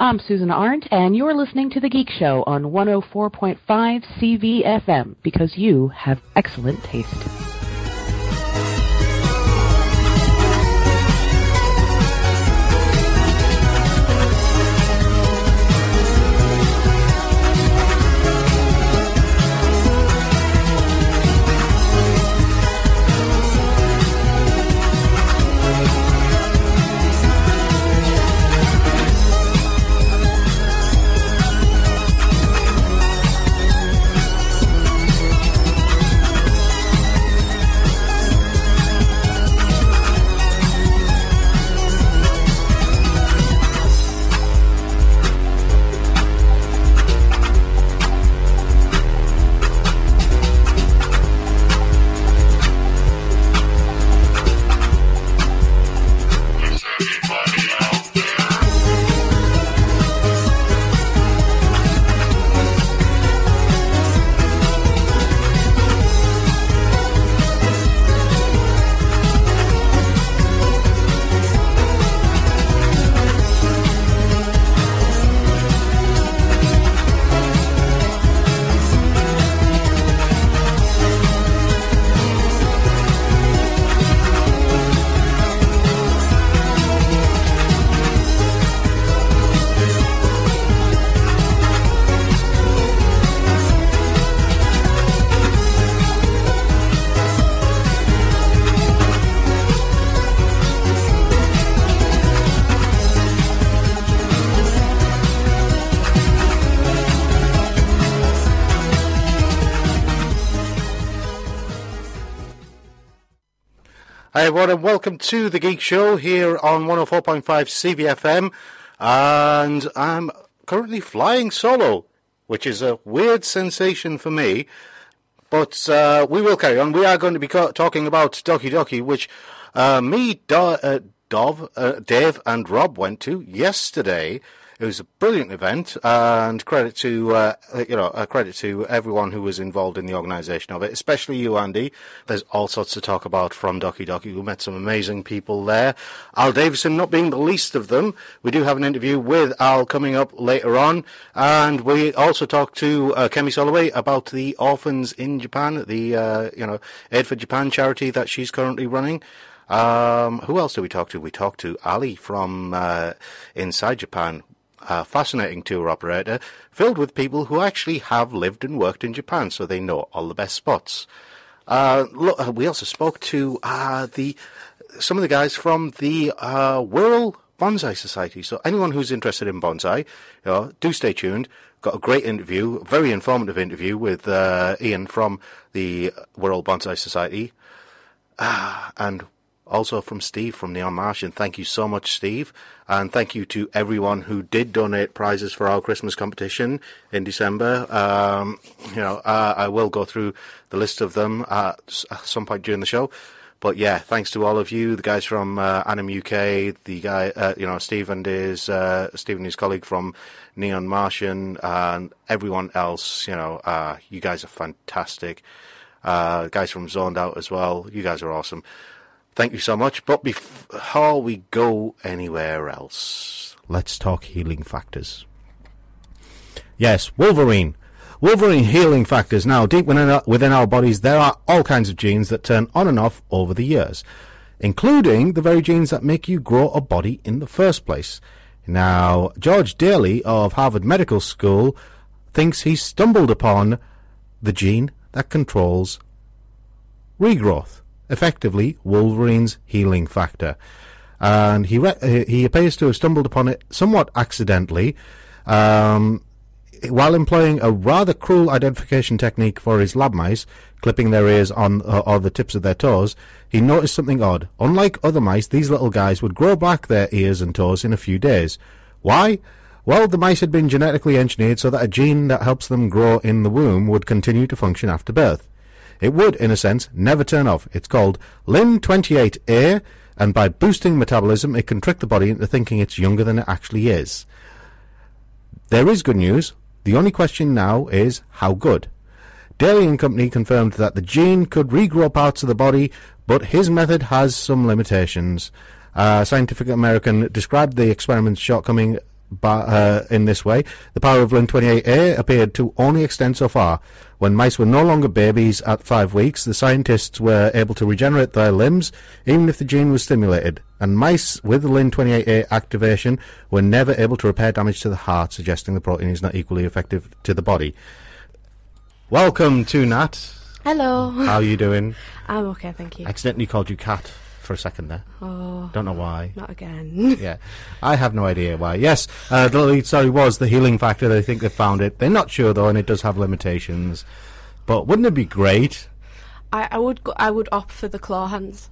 I'm Susan Arndt, and you're listening to The Geek Show on 104.5 CVFM because you have excellent taste. Everyone and welcome to the Geek Show here on 104.5 CVFM and I'm currently flying solo, which is a weird sensation for me, but uh, we will carry on. We are going to be co- talking about Doki Doki, which uh, me, Do- uh, Dov, uh, Dave and Rob went to yesterday. It was a brilliant event, and credit to uh, you know a credit to everyone who was involved in the organisation of it, especially you, Andy. There's all sorts to talk about from Doki Doki. We met some amazing people there. Al Davison not being the least of them. We do have an interview with Al coming up later on, and we also talked to uh, Kemi Soloway about the orphans in Japan, the uh, you know Aid for Japan charity that she's currently running. Um, who else did we talk to? We talked to Ali from uh, Inside Japan, a fascinating tour operator filled with people who actually have lived and worked in Japan, so they know all the best spots. Uh, look, uh, we also spoke to uh, the some of the guys from the uh, World Bonsai Society. So anyone who's interested in bonsai, you know, do stay tuned. Got a great interview, very informative interview with uh, Ian from the World Bonsai Society, Ah, and also from Steve from Neon Martian. Thank you so much, Steve. And thank you to everyone who did donate prizes for our Christmas competition in December. Um, you know, uh, I will go through the list of them at some point during the show. But yeah, thanks to all of you, the guys from uh, Anim UK, the guy, uh, you know, Steve and his, uh, Steve and his colleague from Neon Martian, and everyone else. You know, uh, you guys are fantastic. Uh, guys from Zoned Out as well. You guys are awesome. Thank you so much. But before we go anywhere else, let's talk healing factors. Yes, Wolverine. Wolverine healing factors. Now, deep within our, within our bodies, there are all kinds of genes that turn on and off over the years, including the very genes that make you grow a body in the first place. Now, George Daly of Harvard Medical School thinks he stumbled upon the gene that controls regrowth, effectively Wolverine's healing factor. And he re- he appears to have stumbled upon it somewhat accidentally. Um, while employing a rather cruel identification technique for his lab mice, clipping their ears on uh, or the tips of their toes, he noticed something odd. Unlike other mice, these little guys would grow back their ears and toes in a few days. Why? Well, the mice had been genetically engineered so that a gene that helps them grow in the womb would continue to function after birth. It would, in a sense, never turn off. It's called LIN28A, and by boosting metabolism, it can trick the body into thinking it's younger than it actually is. There is good news. The only question now is how good. Daly and Company confirmed that the gene could regrow parts of the body, but his method has some limitations. Uh, Scientific American described the experiment's shortcoming by, uh, in this way. The power of LIN28A appeared to only extend so far. When mice were no longer babies at five weeks, the scientists were able to regenerate their limbs, even if the gene was stimulated. And mice with LIN28A activation were never able to repair damage to the heart, suggesting the protein is not equally effective to the body. Welcome to Nat. Hello. How are you doing? I'm okay, thank you. Accidentally called you Cat for a second there. Oh, Don't know why. not again. yeah, I have no idea why. Yes, uh, the lead story was the healing factor. They think they found it. They're not sure though, and it does have limitations. But wouldn't it be great? I, I would go, I would opt for the claw hands.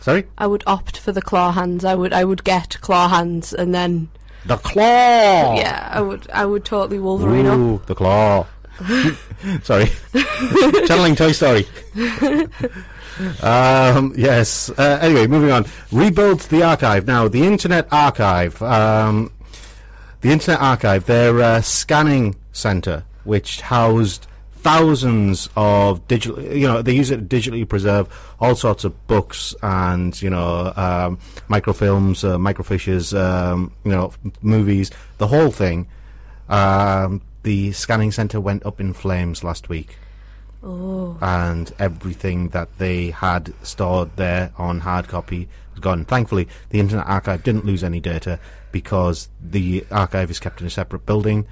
Sorry, I would opt for the claw hands. I would I would get claw hands and then the claw. yeah, I would I would totally Wolverine up. Ooh, the claw. Sorry, channeling Toy Story. Um, yes. Uh, anyway, moving on. Rebuild the archive now. The Internet Archive. Um, the Internet Archive. Their uh, scanning center, which housed thousands of digital. You know, they use it to digitally preserve all sorts of books and you know um, microfilms, uh, microfiches, um, you know, movies, the whole thing. Um, the scanning center went up in flames last week Oh, and everything that they had stored there on hard copy was gone. Thankfully, the Internet Archive didn't lose any data because the archive is kept in a separate building.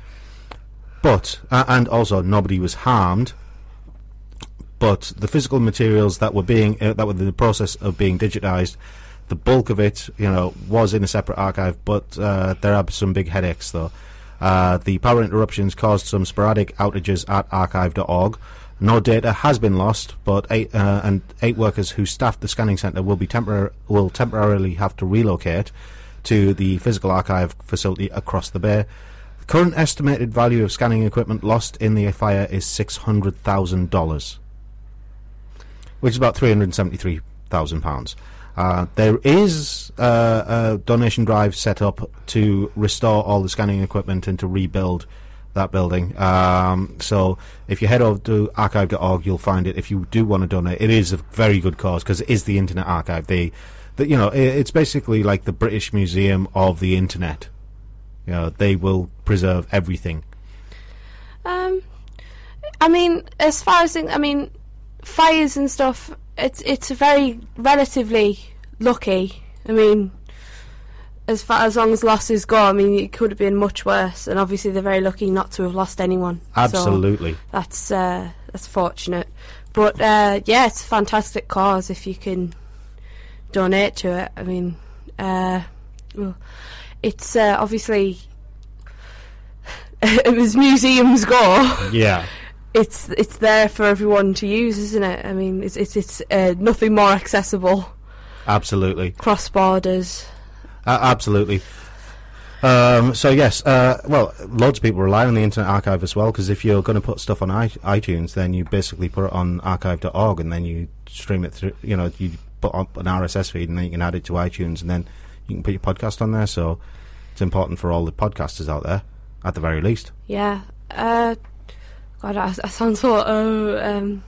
But uh, and also nobody was harmed. But the physical materials that were being uh, that were in the process of being digitized, the bulk of it, you know, was in a separate archive. But uh, there are some big headaches though. Uh, the power interruptions caused some sporadic outages at archive.org. No data has been lost, but eight uh, and eight workers who staffed the scanning centre will be tempor- will temporarily have to relocate to the physical archive facility across the bay. The current estimated value of scanning equipment lost in the fire is six hundred thousand dollars, which is about three hundred seventy-three thousand pounds. Uh, there is uh, a donation drive set up to restore all the scanning equipment and to rebuild that building. Um, so if you head over to archive.org, you'll find it. If you do want to donate, it is a very good cause because it is the Internet Archive. They, the, you know, i it's basically like the British Museum of the Internet. You know, they will preserve everything. um, I mean, as far as I mean, fires and stuff. It's it's very relatively lucky. I mean, as far as long as losses go, I mean, it could have been much worse. And obviously, they're very lucky not to have lost anyone. So Absolutely. that's uh, that's fortunate. But uh, yeah, it's a fantastic cause if you can donate to it. I mean, uh, well, it's uh, obviously as museums go, yeah. it's it's there for everyone to use, isn't it? I mean, it's it's it's uh, nothing more accessible Absolutely. cross borders. Uh, absolutely. Um, so yes, uh, well, loads of people rely on the Internet Archive as well because if you're going to put stuff on I- iTunes, then you basically put it on archive.org and then you stream it through. You know, you put up an RSS feed and then you can add it to iTunes and then you can put your podcast on there. So it's important for all the podcasters out there, at the very least. Yeah. Uh, God, I, I sound so. Uh, um,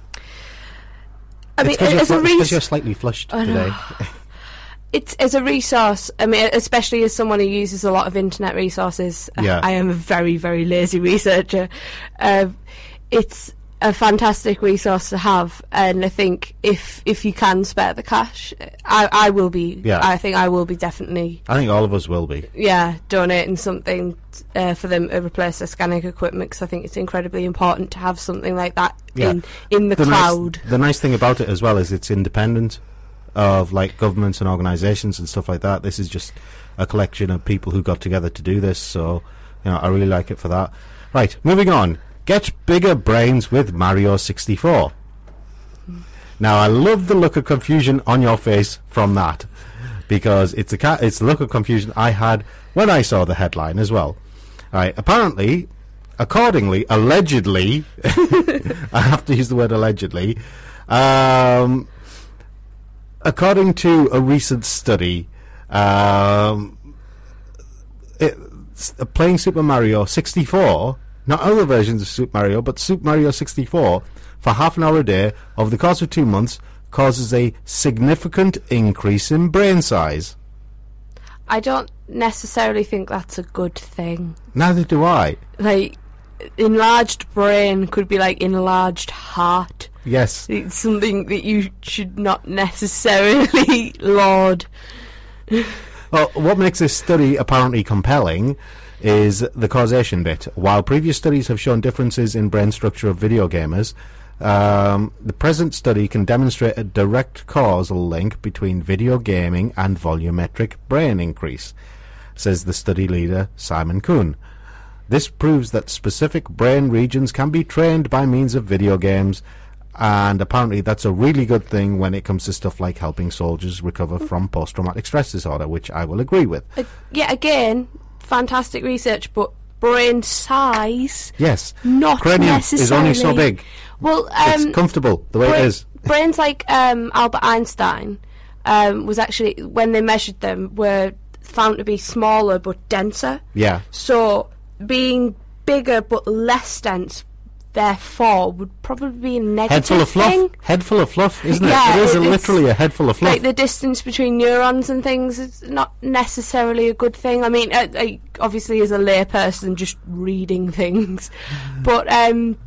I mean, it's because you're, as a flu- it's 'cause you're slightly flushed today. it's as a resource. I mean, especially as someone who uses a lot of internet resources. Yeah. I am a very, very lazy researcher. Um, it's a fantastic resource to have, and I think if if you can spare the cash, I I will be. Yeah. I think I will be definitely. I think all of us will be. Yeah, donating something uh, for them to replace their scanning equipment because I think it's incredibly important to have something like that Yeah. in in the, nice- cloud. the nice thing about it as well is it's independent of like governments and organisations and stuff like that. This is just a collection of people who got together to do this. So, you know, I really like it for that. Right, moving on. Get bigger brains with Mario 64. Now, I love the look of confusion on your face from that because it's a ca- it's the look of confusion I had when I saw the headline as well. Right, apparently, accordingly, allegedly, I have to use the word allegedly. Um, according to a recent study, um, it, playing Super Mario 64, not other versions of Super Mario, but Super Mario 64 for half an hour a day over the course of two months causes a significant increase in brain size. I don't necessarily think that's a good thing. Neither do I. Like, enlarged brain could be like enlarged heart. Yes. It's something that you should not necessarily laud. Well, what makes this study apparently compelling is the causation bit. While previous studies have shown differences in brain structure of video gamers, um, the present study can demonstrate a direct causal link between video gaming and volumetric brain increase, says the study leader Simon Kuhn. This proves that specific brain regions can be trained by means of video games, and apparently that's a really good thing when it comes to stuff like helping soldiers recover from post traumatic stress disorder, which I will agree with. Uh, yeah, again, fantastic research, but brain size, Yes. not Cranium necessarily. is only so big. Well, it's um, comfortable the way bra- it is. brains like um, Albert Einstein um, was actually when they measured them were found to be smaller but denser. Yeah. So being bigger but less dense, therefore, would probably be a negative Head full of fluff. thing. Head full of fluff, isn't Yeah, it? It is a, literally a head full of fluff. Like the distance between neurons and things is not necessarily a good thing. I mean, I, I, obviously, as a layperson, just reading things, but um,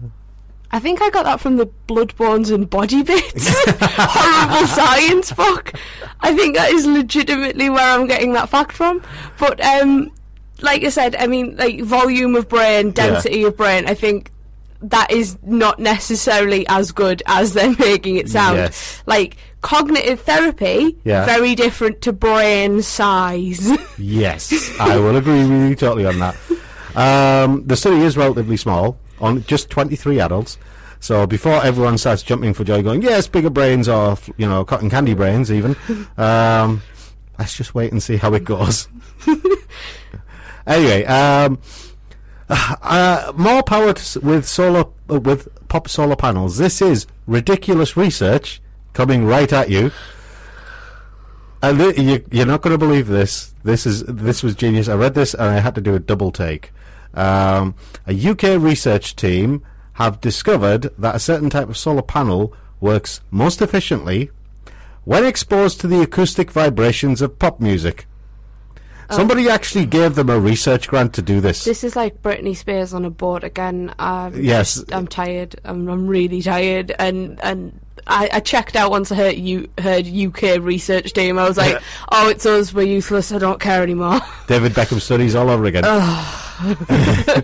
I think I got that from the Blood Bones and Body Bits horrible science book. I think that is legitimately where I'm getting that fact from. But um, like I said, I mean, like volume of brain, density of brain. I think that is not necessarily as good as they're making it sound. Yes. Like cognitive therapy, Yeah. very different to brain size. Yes, I will agree with you totally on that. Um, the study is relatively small, on just 23 adults. So before everyone starts jumping for joy, going, yes, bigger brains or, you know, cotton candy brains even, um, let's just wait and see how it goes. anyway, um, uh, more power to, with solar, uh, with pop solar panels. This is ridiculous research coming right at you. And th- you, you're not going to believe this. This is this was genius. I read this and I had to do a double take. Um, a UK research team have discovered that a certain type of solar panel works most efficiently when exposed to the acoustic vibrations of pop music. Somebody actually gave them a research grant to do this. this is like Britney Spears on a boat again. Um, Yes. just- I'm tired. I'm, I'm really tired, and and. I, I checked out once I heard you heard UK research team. I was like, "Oh, it's us. We're useless. I don't care anymore." David Beckham studies all over again.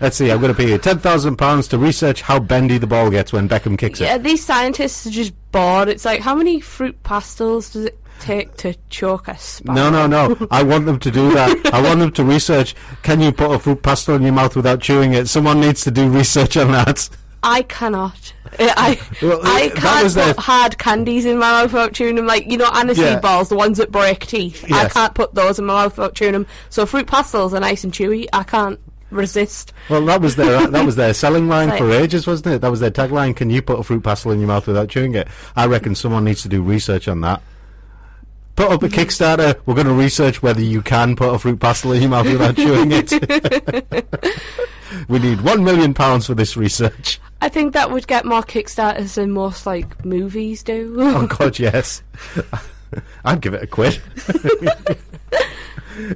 Let's see. I'm going to pay you ten thousand pounds to research how bendy the ball gets when Beckham kicks it. Yeah, these scientists are just bored. It's like, how many fruit pastels does it take to choke a sparrow? No, no, no. I want them to do that. I want them to research. Can you put a fruit pastel in your mouth without chewing it? Someone needs to do research on that. I cannot. I Well, I can't put their- hard candies in my mouth without chewing them. Like you know, aniseed Yeah. balls, the ones that break teeth. I can't put those in my mouth without chewing them. So fruit pastels are nice and chewy. I can't resist. Well, that was their uh, that was their selling line Like- for ages, wasn't it? That was their tagline. Can you put a fruit pastel in your mouth without chewing it? I reckon someone needs to do research on that. Put up a Kickstarter. We're going to research whether you can put a fruit pastel in your mouth without chewing it. we need one million pounds for this research. I think that would get more kickstarters than most like movies do. Oh God, yes. I'd give it a quid.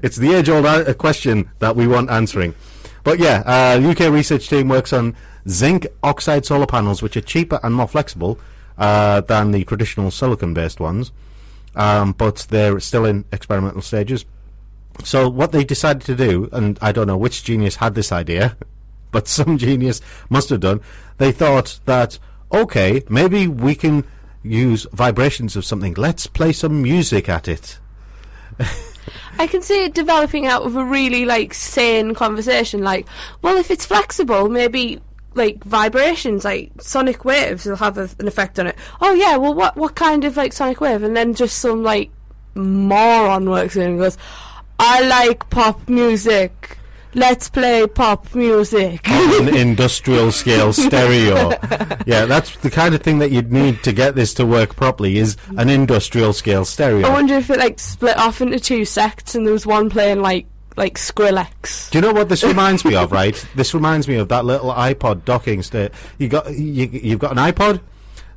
it's the age-old question that we want answering. But yeah, uh, UK research team works on zinc oxide solar panels, which are cheaper and more flexible uh, than the traditional silicon-based ones, um, but they're still in experimental stages. So what they decided to do, and I don't know which genius had this idea, but some genius must have done. They thought that okay, maybe we can use vibrations of something. Let's play some music at it. I can see it developing out of a really like sane conversation. Like, well, if it's flexible, maybe like vibrations, like sonic waves, will have a, an effect on it. Oh yeah, well, what what kind of like sonic wave? And then just some like moron works in and goes, I like pop music. Let's play pop music. An industrial scale stereo. Yeah, that's the kind of thing that you'd need to get this to work properly is an industrial scale stereo. I wonder if it like split off into two sects and there was one playing like like Skrillex. Do you know what this reminds me of? Right, this reminds me of that little iPod docking station. You got you, you've got an iPod.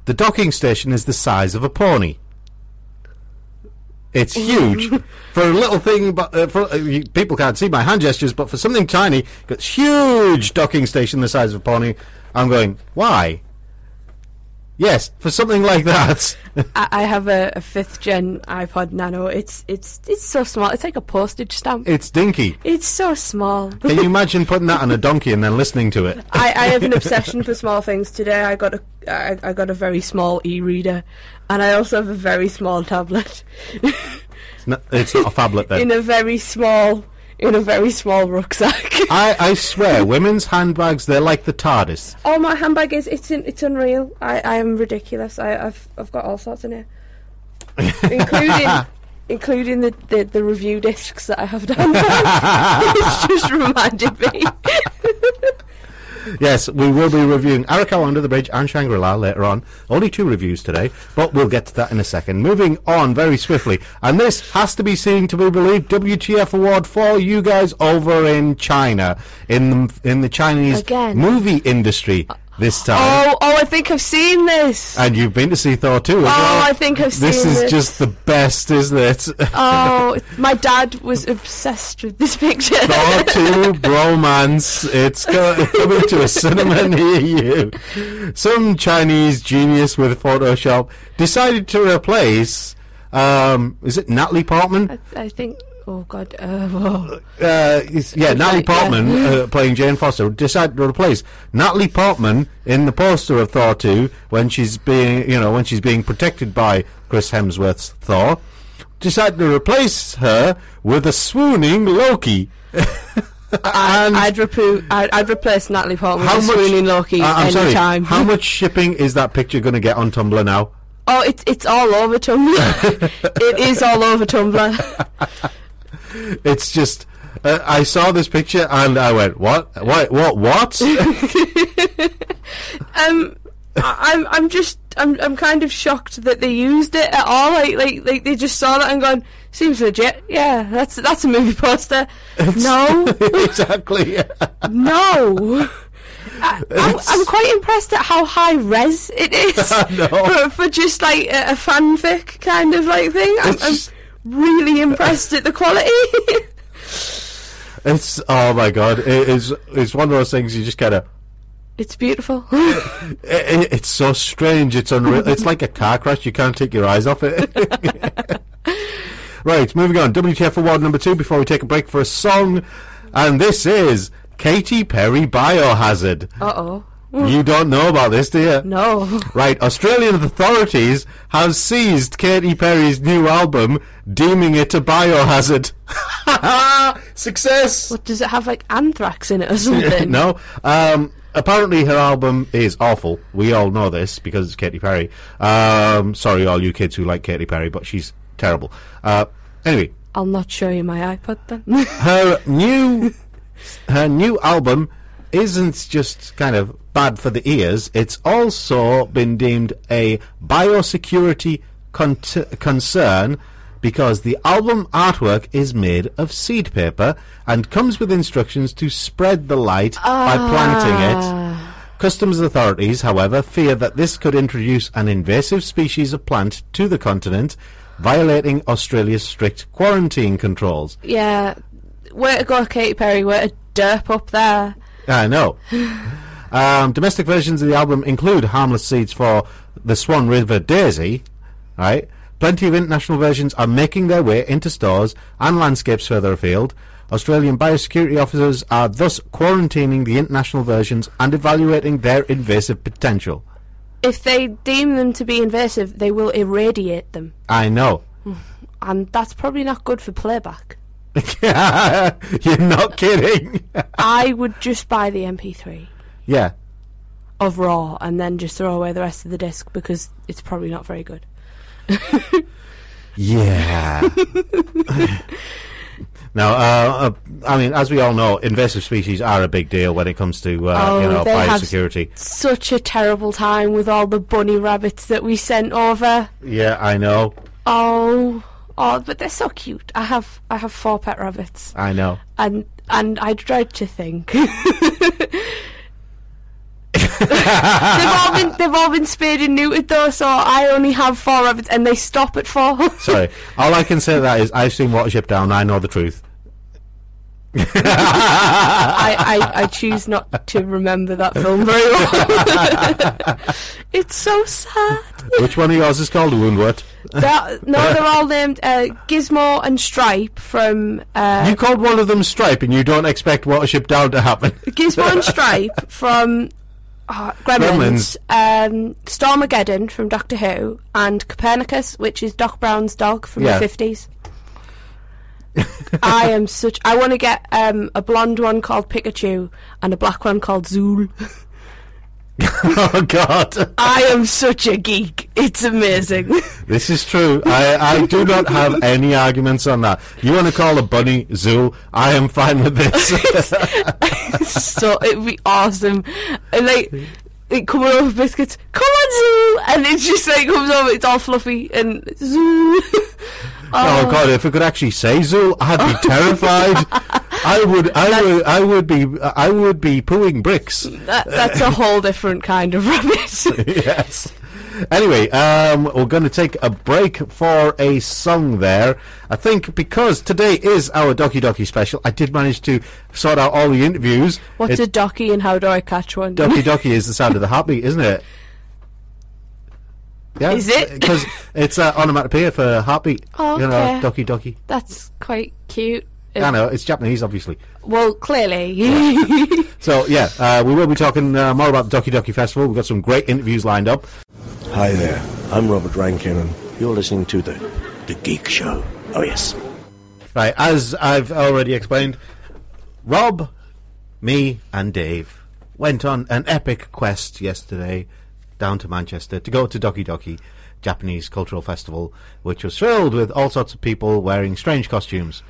The docking station is the size of a pony. It's huge for a little thing, but uh, for, uh, you, people can't see my hand gestures. But for something tiny, got huge docking station the size of a pony. I'm going. Why? Yes, for something like that. I, I have a, a fifth gen iPod Nano. It's it's it's so small. It's like a postage stamp. it's dinky. It's so small. Can you imagine putting that on a donkey and then listening to it? I, I have an obsession for small things. Today I got a I, I got a very small e-reader, and I also have a very small tablet It's not, it's not a phablet then. in a very small in a very small rucksack. I, I swear, women's handbags, they're like the TARDIS. oh, my handbag is it's in, it's unreal. I, I am ridiculous. I, I've I've got all sorts in here, including. Including the, the, the review discs that I have done. there. it's just reminded me. Yes, we will be reviewing Arakawa Under the Bridge and Shangri-La later on. Only two reviews today, but we'll get to that in a second. Moving on very swiftly, and this has to be seen to be believed. WTF award for you guys over in China, in the, in the Chinese Again. movie industry uh, this time. Oh, oh, I think I've seen this. And you've been to see Thor too. Oh, well. I think I've seen This seen is just the best, isn't it? Oh, my dad was obsessed with this picture. Thor 2 Bromance. It's co- coming to a cinema near you. Some Chinese genius with Photoshop decided to replace. Um, is it Natalie Portman? I, I think. Oh God. Uh. Uh, yeah, Natalie Right, yeah. Portman uh, playing Jane Foster decided to replace Natalie Portman in the poster of Thor 2 when she's being, you know, when she's being protected by Chris Hemsworth's Thor. Decided to replace her with a swooning Loki. and I'd, repro- I'd, I'd replace Natalie Portman how with much? swooning Loki Uh, I'm sorry. time. How much shipping is that picture going to get on Tumblr now? Oh, it's it's all over Tumblr. it is all over Tumblr. It's just. Uh, I saw this picture and I went, "What? What? What? What?" Um, I, I'm I'm just I'm I'm kind of shocked that they used it at all. Like like like they just saw that and gone seems legit. Yeah, that's that's a movie poster. No, exactly. no. I, I'm, I'm quite impressed at how high res it is for, for just like a, a fanfic kind of like thing. I'm, It's really impressed at the quality. It's oh my god! It is. It's one of those things you just kind of. it's beautiful. It, it- it's so strange. It's unreal. it's like a car crash. You can't take your eyes off it. right, moving on. WTF award number two before we take a break for a song, and this is Katy Perry Biohazard. Uh oh. You don't know about this, do you? No. Right, Australian authorities have seized Katy Perry's new album, deeming it a biohazard. Success! What does it have like anthrax in it or something? no. Um, apparently, her album is awful. We all know this because it's Katy Perry. Um, sorry, all you kids who like Katy Perry, but she's terrible. Uh, anyway, I'll not show you my iPod then. her new her new album isn't just kind of bad for the ears. It's also been deemed a biosecurity con- concern because the album artwork is made of seed paper and comes with instructions to spread the light by planting it. Ah. Customs authorities, however, fear that this could introduce an invasive species of plant to the continent, violating Australia's strict quarantine controls. yeah. Way to go, Katy Perry. Way to derp up there. I know. um, domestic versions of the album include harmless seeds for the Swan River Daisy, right? Plenty of international versions are making their way into stores and landscapes further afield. Australian biosecurity officers are thus quarantining the international versions and evaluating their invasive potential. If they deem them to be invasive, they will irradiate them. I know. And that's probably not good for playback. You're not kidding. I would just buy the MP3 yeah. of Roar and then just throw away the rest of the disc because it's probably not very good. Yeah. now, uh, uh, I mean, as we all know, invasive species are a big deal when it comes to uh, Oh, you know they have- biosecurity. Such a terrible time with all the bunny rabbits that we sent over. Yeah, I know. Oh, oh, but they're so cute. I have I have four pet rabbits, I know. and and I dread to think they've all been they've all been spayed and neutered though, so I only have four rabbits, and they stop at four. Sorry. all I can say to that is I've seen Watership Down. I know the truth. I, I I choose not to remember that film very well. it's so sad. Which one of yours is called Woundwort? They're, no, they're all named uh, Gizmo and Stripe from uh, You called one of them Stripe, and you don't expect Watership Down to happen. Gizmo and Stripe from uh, Gremlins, um, Stormageddon from Doctor Who, and Copernicus, which is Doc Brown's dog from Yeah. the fifties. I am such. I want to get um, a blonde one called Pikachu and a black one called Zool. oh God, I am such a geek. It's amazing. this is true. I, I do not have any arguments on that. You want to call a bunny Zool? I am fine with this. so it'd be awesome. And like it coming over biscuits, come on Zool, and it's just like comes over. It's all fluffy and Zool. Oh God! If it could actually say Zool, I'd be terrified. I would, I would, I would be, I would be pooing bricks. That, that's a whole different kind of rabbit. yes. Anyway, um, we're going to take a break for a song there. I think because today is our Doki Doki special, I did manage to sort out all the interviews. What's It- a docky and how do I catch one? Doki Doki is the sound of the heartbeat, isn't it? Yeah, Is it? Because it's uh, onomatopoeia for heartbeat. Oh, You know, okay. Doki Doki. That's quite cute. I know it's Japanese, obviously. Well, clearly. So yeah, uh, we will be talking uh, more about the Doki Doki Festival. We've got some great interviews lined up. Hi there, I'm Robert Rankin, and you're listening to the the Geek Show. Oh yes. Right, as I've already explained, Rob, me, and Dave went on an epic quest yesterday down to Manchester to go to Doki Doki Japanese Cultural Festival, which was filled with all sorts of people wearing strange costumes.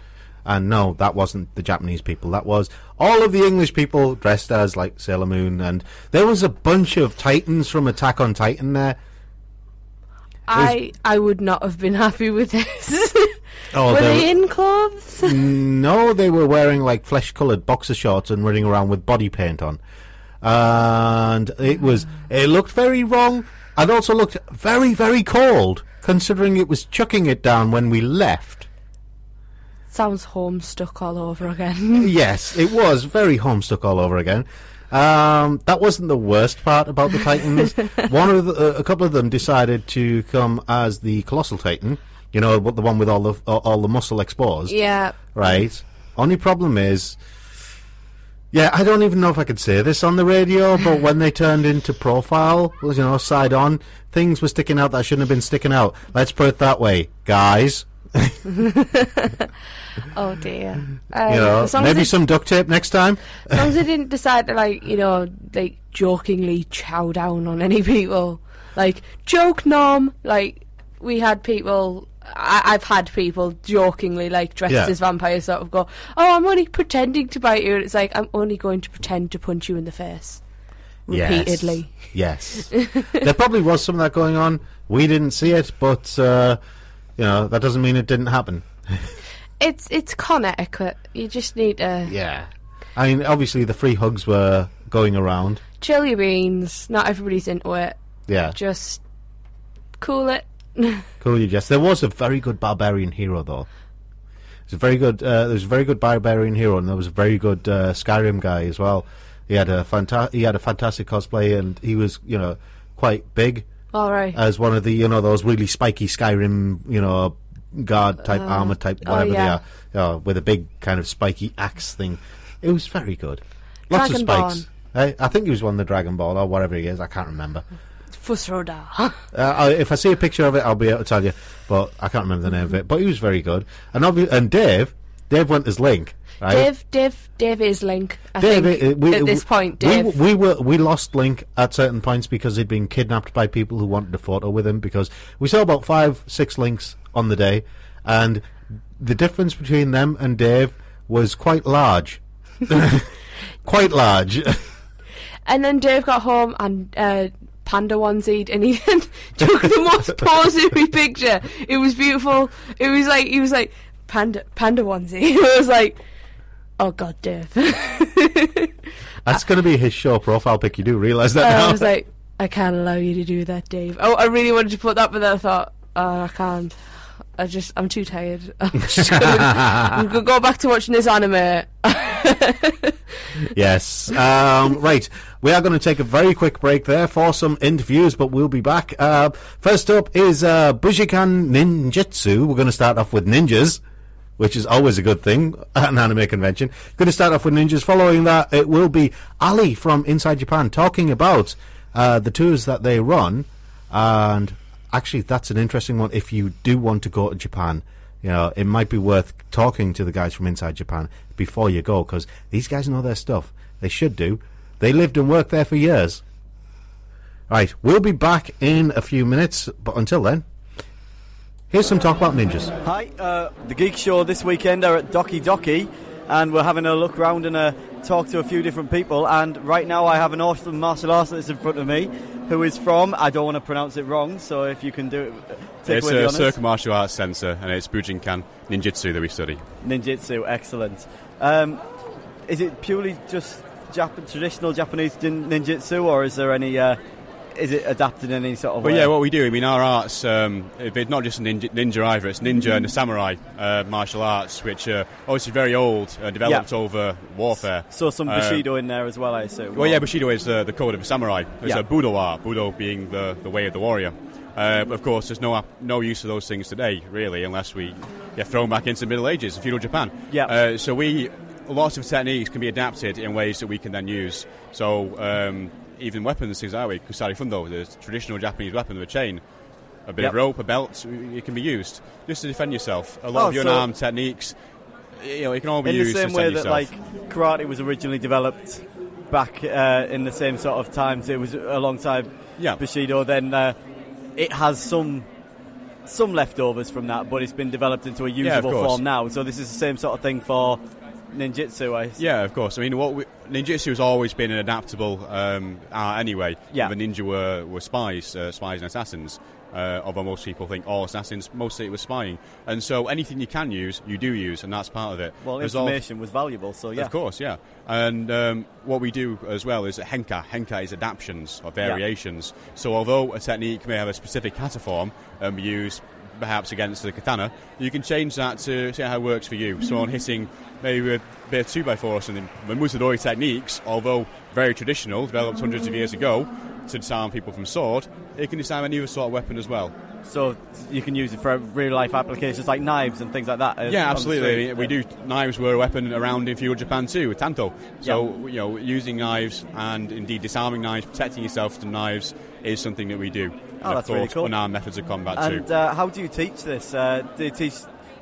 And no, that wasn't the Japanese people. That was all of the English people dressed as like Sailor Moon, and there was a bunch of Titans from Attack on Titan there. I I would not have been happy with this. Oh, Were they in clothes? No, they were wearing like flesh-coloured boxer shorts and running around with body paint on, and it was it looked very wrong, and also looked very very cold considering it was chucking it down when we left. Sounds homestuck all over again. yes, it was very homestuck all over again. Um, that wasn't the worst part about the Titans. one of the, uh, a couple of them decided to come as the colossal Titan. You know, the one with all the all the muscle exposed. yeah. right? Only problem is, yeah, I don't even know if I could say this on the radio, but when they turned into profile, you know, side on, things were sticking out that shouldn't have been sticking out. Let's put it that way, guys. Oh dear. Um, You know, long maybe as, some duct tape next time. as long as they didn't decide to like you know like jokingly chow down on any people, like joke nom. Like we had people. I, I've had people jokingly like dressed Yeah. as vampires sort of go, "Oh, I'm only pretending to bite you," and it's like I'm only going to pretend to punch you in the face repeatedly. Yes. yes. there probably was some of that going on. We didn't see it, but uh, you know that doesn't mean it didn't happen. It's it's con etiquette. You just need to Yeah. I mean, obviously the free hugs were going around. your beans. Not everybody's into it. Yeah. Just cool it. Cool, you Jess. There was a very good barbarian hero, though. There's a very good. Uh, there's a very good barbarian hero, and there was a very good uh, Skyrim guy as well. He had a fanta- He had a fantastic cosplay, and he was, you know, quite big All right. as one of the, you know, those really spiky Skyrim, you know, guard type armor type oh, whatever yeah. they are, you know, with a big kind of spiky axe thing. It was very good. Lots of spikes. I, I think he was one of the Dragonborn or whatever he is. I can't remember. Fus Ro Dah. Uh, if I see a picture of it, I'll be able to tell you, but I can't remember the name of it. But he was very good, and obvi- and Dave Dave went as Link. Right? Dave, Dave, Dave is Link. I Dave, think uh, we- at this point, we- We, were we lost Link at certain points because he'd been kidnapped by people who wanted a photo with him. Because we saw about five, six Links on the day, and the difference between them and Dave was quite large, quite large. And then Dave got home and uh, panda onesied, and he then took the most posy picture. It was beautiful. It was like he was like panda panda onesie. It was like, oh god, Dave. That's going to be his show profile pic. You do realise that now? I was like, I can't allow you to do that, Dave. Oh, I really wanted to put that, but then I thought, oh, I can't. I just, I'm too tired. I'm just I'm gonna go back to watching this anime. Yes. Um, right. We are going to take a very quick break there for some interviews, but we'll be back. Uh, first up is uh, Bujinkan Ninjutsu. We're going to start off with ninjas, which is always a good thing at an anime convention. Going to start off with ninjas. Following that, it will be Ali from Inside Japan talking about uh, the tours that they run. And actually, that's an interesting one if you do want to go to Japan you know, it might be worth talking to the guys from inside Japan before you go because these guys know their stuff. They should do. They lived and worked there for years. Right, we'll be back in a few minutes, but until then, here's some talk about ninjas. Hi, uh, the Geek Show this weekend are at Doki Doki, and we're having a look round and uh, talk to a few different people. And right now, I have an awesome martial artist that's in front of me, who is from. I don't want to pronounce it wrong, so if you can do it, uh, take It's away a. Circle Martial Arts Centre, and it's Bujinkan Ninjutsu that we study. Ninjutsu, excellent. Um, is it purely just Jap- traditional Japanese ninjutsu, or is there any? Uh, is it adapted in any sort of But way? yeah, what we do, I mean, our arts, um, it's not just ninja, ninja either, it's ninja and the samurai uh, martial arts, which are obviously very old, uh, developed Yeah. over warfare. so some Uh, Bushido in there as well, I assume. Well, yeah, Bushido is uh, the code of a samurai. It's Yeah. a Budo art, Budo being the, the way of the warrior. Uh, of course, there's no no use of those things today, really, unless we get thrown back into the Middle Ages, feudal Japan. Yeah. Uh, so we lots of techniques can be adapted in ways that we can then use. So um, even weapons, things like that, kusari fundo, the traditional Japanese weapon with a chain, a bit Yep. of rope, a belt, it can be used just to defend yourself. A lot Oh, of your so- unarmed techniques, you know, it can all be in the same way that yourself. like karate was originally developed back uh, in the same sort of times it was alongside Yeah. bushido then uh, it has some some leftovers from that but it's been developed into a usable course. form now so this is the same sort of thing for ninjutsu I Yeah, of course. I mean, what we, ninjutsu has always been an adaptable um, art anyway. Yeah. The ninja were, were spies, uh, spies and assassins. Uh, although most people think all assassins, mostly it was spying. And so anything you can use, you do use, and that's part of it. well There's information was valuable so yeah Of course, yeah. And um, what we do as well is henka. Henka is adaptions or variations. So although a technique may have a specific kata form and be used perhaps against the katana, you can change that to see how it works for you. So on hitting maybe a bit of 2 by 4 or something, the Mutodori techniques, although very traditional, developed hundreds of years ago to disarm people from sword, it can disarm any other sort of weapon as well. so you can use it for real life applications like knives and things like that uh, Yeah, absolutely. We do. Knives were a weapon around in feudal Japan too, with tanto. So you know, using knives and indeed disarming knives, protecting yourself from knives is something that we do. Oh, and that's of really course, cool. unarmed methods of combat and too. uh, how do you teach this uh, do you teach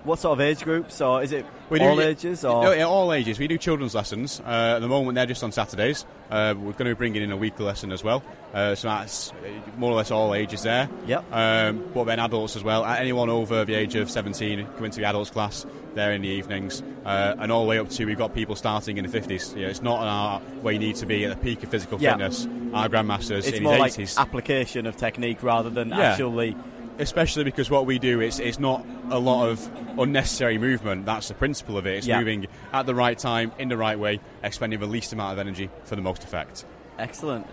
what sort of age groups or is it We all do, ages or No, yeah, all ages. We do children's lessons. Uh, at the moment, they're just on Saturdays. Uh, we're going to be bringing in a weekly lesson as well. Uh, so that's more or less all ages there. Yep. Um, but then adults as well. Anyone over the age of 17 come into the adults class there in the evenings. Uh, and all the way up to, we've got people starting in the 50s. Yeah, it's not an art where you need to be at the peak of physical Yeah. fitness. Our grandmasters it's in more his like 80s. application of technique rather than Yeah. actually especially because what we do is it's not a lot of unnecessary movement. That's the principle of it. It's Yeah. moving at the right time, in the right way, expending the least amount of energy for the most effect. excellent.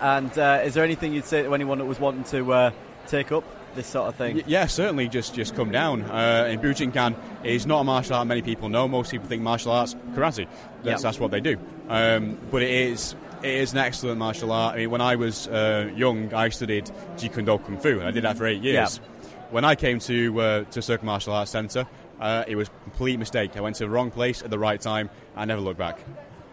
And uh, is there anything you'd say to anyone that was wanting to uh, take up this sort of thing? Y- yeah, certainly. Just just come down. Uh, in Bujinkan is not a martial art many people know. Most people think martial arts karate. That's, Yeah. that's what they do. Um, but it is it is an excellent martial art. I mean, when I was uh, young, I studied Jeet Kune Do Kung Fu, and I did that for eight years. When I came to uh, to Circle Martial Arts Centre, uh, it was a complete mistake. I went to the wrong place at the right time. I never looked back.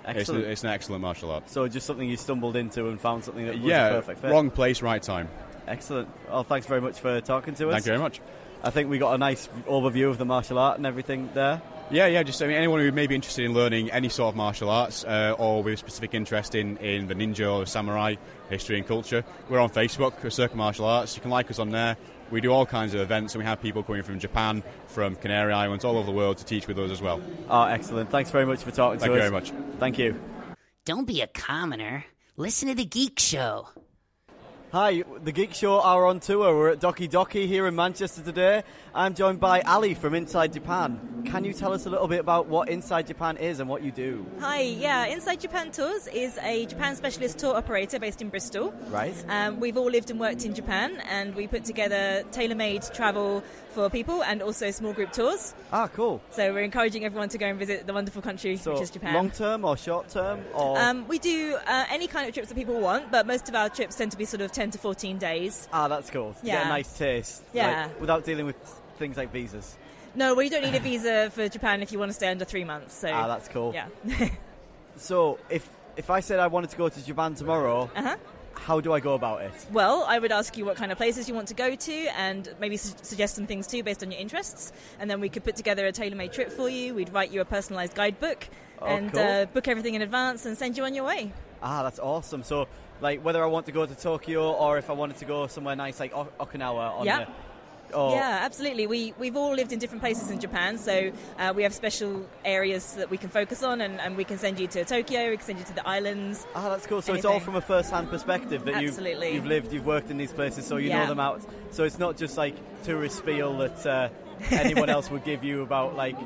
It's, Excellent. it's an excellent martial art. so just something you stumbled into and found something that was yeah, perfect fit. wrong place, right time. Excellent. Well, thanks very much for talking to us. Thank you very much. I think we got a nice overview of the martial art and everything there. Yeah, yeah. Just I mean, anyone who may be interested in learning any sort of martial arts uh, or with a specific interest in, in the ninja or samurai history and culture, we're on Facebook, Circle Martial Arts. You can like us on there. We do all kinds of events, and we have people coming from Japan, from Canary Islands, all over the world to teach with us as well. Oh, excellent. Thanks very much for talking Thank to us. Thank you us. very much. Thank you. Don't be a commoner. Listen to the Geek Show. Hi, the Geek Show are on tour. We're at Doki Doki here in Manchester today. I'm joined by Ali from Inside Japan. Can you tell us a little bit about what Inside Japan is and what you do? Hi, yeah, Inside Japan Tours is a Japan specialist tour operator based in Bristol. Right. Um, we've all lived and worked in Japan, and we put together tailor made travel for people and also small group tours. Ah, cool. So we're encouraging everyone to go and visit the wonderful country, So, which is Japan. long term or short term? Or Um, we do uh, any kind of trips that people want, but most of our trips tend to be sort of 10 to 14 days. ah, that's cool. To Get Yeah. a nice taste. Yeah. like, without dealing with things like visas. No, well, you don't need a visa for Japan if you want to stay under three months. So Ah, that's cool. Yeah. So, if if I said I wanted to go to Japan tomorrow, uh-huh. How do I go about it? Well, I would ask you what kind of places you want to go to and maybe su- suggest some things too based on your interests. And then we could put together a tailor made trip for you. We'd write you a personalised guidebook Oh, and cool. uh, book everything in advance and send you on your way. Ah, that's awesome. So, like, whether I want to go to Tokyo or if I wanted to go somewhere nice like o- Okinawa on Yeah. the. Or, Yeah, absolutely. We, we've all lived in different places in Japan, so uh, we have special areas that we can focus on, and, and we can send you to Tokyo, we can send you to the islands. Ah, that's cool. So it's all from a first-hand perspective that you've, Absolutely. you've lived, you've worked in these places, so you know them out. So it's not just like tourist spiel that uh, anyone else would give you about like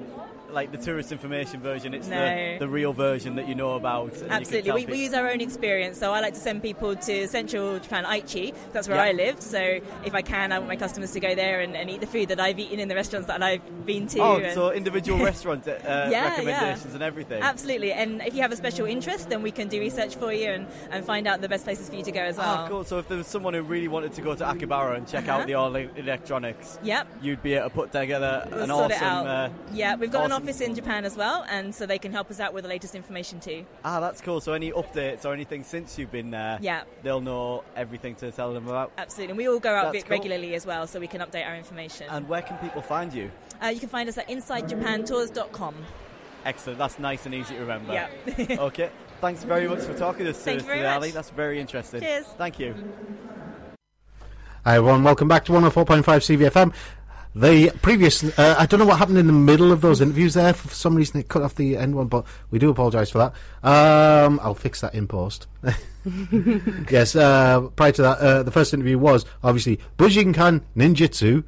like the tourist information version. It's No. the, the real version that you know about. and you can Absolutely. We, we use our own experience. So I like to send people to central Japan, Aichi. That's where Yeah. I live. So if I can, I want my customers to go there and, and eat the food that I've eaten in the restaurants that I've been to. Oh, so individual restaurant uh, yeah. recommendations and everything. Absolutely. And if you have a special interest, then we can do research for you and, and find out the best places for you to go as well. Ah, cool. So if there was someone who really wanted to go to Akihabara and check Uh-huh. out the all electronics, Yep. you'd be able to put together We'll an sort awesome. it out. Uh, yeah, we've got an awesome- office in Japan as well, and so they can help us out with the latest information too. Ah, that's cool. So any updates or anything since you've been there, Yeah. they'll know everything to tell them about. Absolutely. And we all go out That's bit cool. regularly as well, so we can update our information. And where can people find you? Uh, you can find us at InsideJapanTours.com. Excellent. That's nice and easy to remember. Yeah. okay. Thanks very much for talking to us Thank today, Ali. That's very interesting. Cheers. Thank you. Hi everyone, welcome back to 104.5 CVFM. The previous, uh, I don't know what happened in the middle of those interviews there. For some reason it cut off the end one, but we do apologise for that. Um, I'll fix that in post. yes, uh, prior to that, uh, the first interview was obviously Bujinkan Ninjutsu,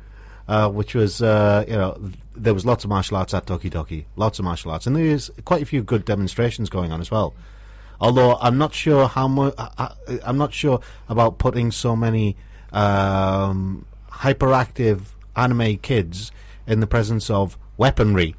uh, which was, uh, you know, there was lots of martial arts at Doki Doki. Lots of martial arts. And there's quite a few good demonstrations going on as well. Although I'm not sure how much, I'm not sure about putting so many um, hyperactive anime kids in the presence of weaponry.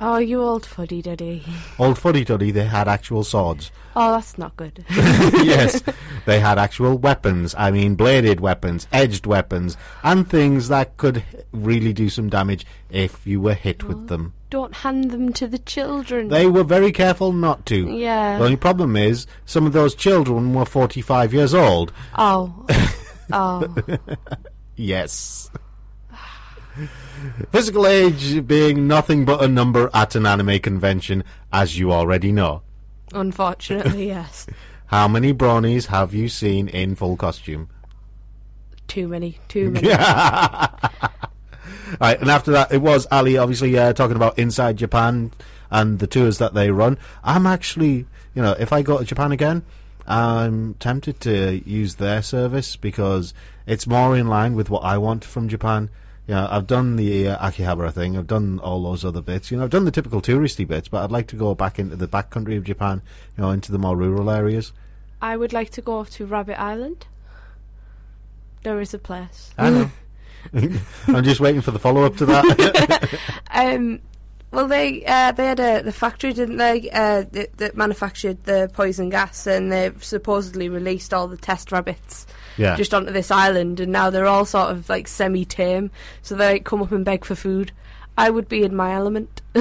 Oh, you old fuddy duddy. Old fuddy duddy, they had actual swords. Oh, that's not good. yes, they had actual weapons. I mean, bladed weapons, edged weapons, and things that could really do some damage if you were hit with oh, them. Don't hand them to the children. They were very careful not to. Yeah. The only problem is, some of those children were 45 years old. Oh. oh. Yes. Physical age being nothing but a number at an anime convention, as you already know. Unfortunately, yes. How many bronies have you seen in full costume? Too many. Too many. Right, and after that, it was Ali obviously uh, talking about Inside Japan and the tours that they run. I'm actually, you know, if I go to Japan again, I'm tempted to use their service because it's more in line with what I want from Japan. You know, I've done the uh, Akihabara thing, I've done all those other bits. You know, I've done the typical touristy bits, but I'd like to go back into the backcountry of Japan, you know, into the more rural areas. I would like to go to Rabbit Island. There is a place. I know. I'm just waiting for the follow up to that. Um, well, they uh, they had a the factory, didn't they? Uh, that, that manufactured the poison gas, and they've supposedly released all the test rabbits Yeah. just onto this island, and now they're all sort of like semi-tame, so they come up and beg for food. I would be in my element.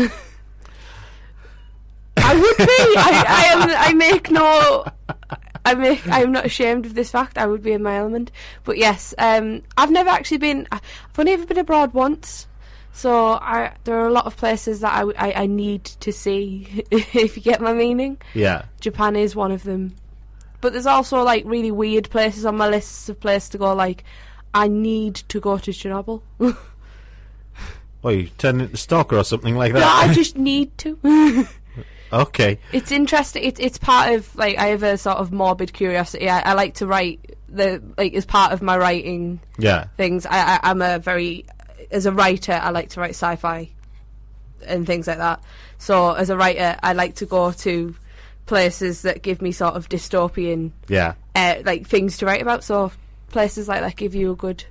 I would be. I, I am. I make no. I make. I am not ashamed of this fact. I would be in my element. But yes, um, I've never actually been. I've only ever been abroad once. So I there are a lot of places that I, I, I need to see if you get my meaning. Yeah. Japan is one of them. But there's also like really weird places on my list of places to go. Like I need to go to Chernobyl. Oh, you turn into stalker or something like that. no. I just need to. okay. It's interesting. It, it's part of like I have a sort of morbid curiosity. I, I like to write the like as part of my writing Yeah. things. I, I I'm a very as a writer. I like to write sci-fi and things like that. So as a writer, I like to go to places that give me sort of dystopian Yeah. uh, like things to write about. So places like that give you a good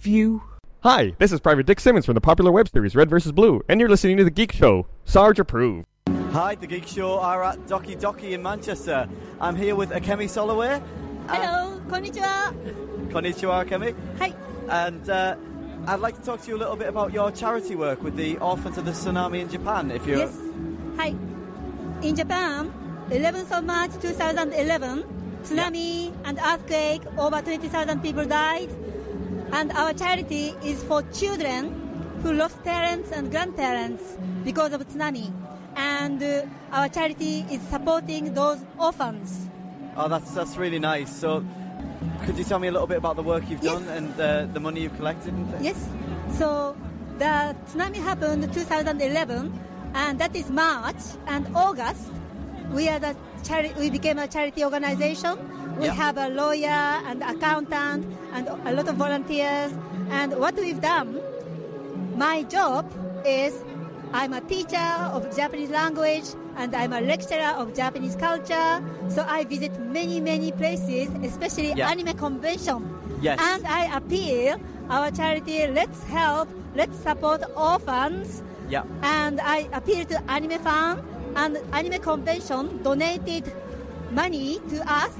view. Hi, this is Private Dick Simmons from the popular web series Red vs. Blue, and you're listening to The Geek Show. Sarge approved. Hi, the Geek Show are at Doki Doki in Manchester. I'm here with Akemi Soloway. Hello, konnichiwa. Konnichiwa, Akemi. Hi. And uh, I'd like to talk to you a little bit about your charity work with the orphans of the tsunami in Japan. If you're Yes. Hi. In Japan, 11th of March 2011, tsunami and earthquake, over 20,000 people died. And our charity is for children who lost parents and grandparents because of tsunami. And uh, our charity is supporting those orphans. Oh, that's that's really nice. So, could you tell me a little bit about the work you've done and uh, the money you've collected? And things? Yes. So the tsunami happened 2011, and that is March and August. We are the chari- We became a charity organization. We Yeah. have a lawyer and accountant and a lot of volunteers. And what we've done, my job is I'm a teacher of Japanese language and I'm a lecturer of Japanese culture. So I visit many, many places, especially Yeah. anime convention. Yes. And I appeal our charity, let's help, let's support orphans. Yeah. And I appeal to Anime Fan and Anime Convention donated money to us.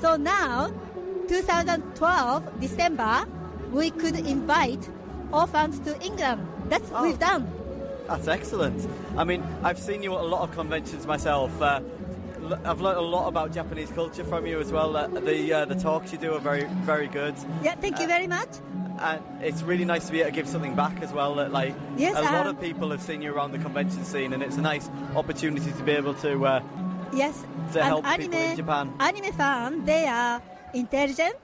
So now, 2012 December, we could invite orphans to England. That's what we've oh. done. That's excellent. I mean, I've seen you at a lot of conventions myself. Uh, I've learned a lot about Japanese culture from you as well. Uh, the uh, the talks you do are very very good. Yeah, thank you very much. And it's really nice to be able to give something back as well. That like Yes, a lot of people have seen you around the convention scene, and it's a nice opportunity to be able to uh, Yes. to help anime, people in Japan. Anime fans, they are intelligent,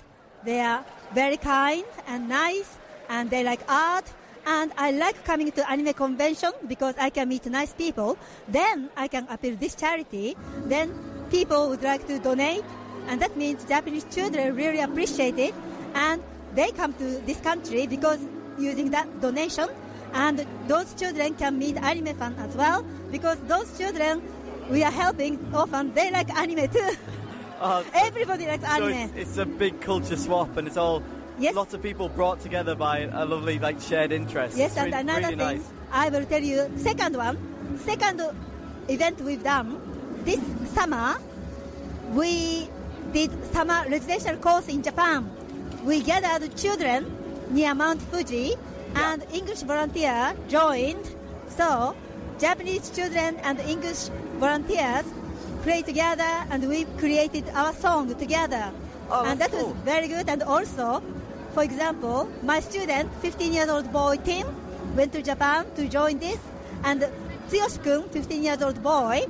they are very kind and nice, and they like art. And I like coming to anime convention because I can meet nice people. Then I can appeal this charity. Then people would like to donate, and that means Japanese children really appreciate it, and they come to this country because using that donation, and those children can meet anime fan as well because those children we are helping often They like anime too. Uh, Everybody likes so anime. it's, it's a big culture swap, and it's all Yes. lots of people brought together by a lovely like shared interest. Yes, It's and really, another really thing, nice. I will tell you. Second one, second event we've done this summer. We did summer residential course in Japan. We gathered children near Mount Fuji, and English volunteer joined. So Japanese children and English volunteers played together, and we created our song together. Oh, and that was very good. And also, for example, my student, 15 years old boy Tim, went to Japan to join this, and Tsuyoshi-kun, 15 years old boy,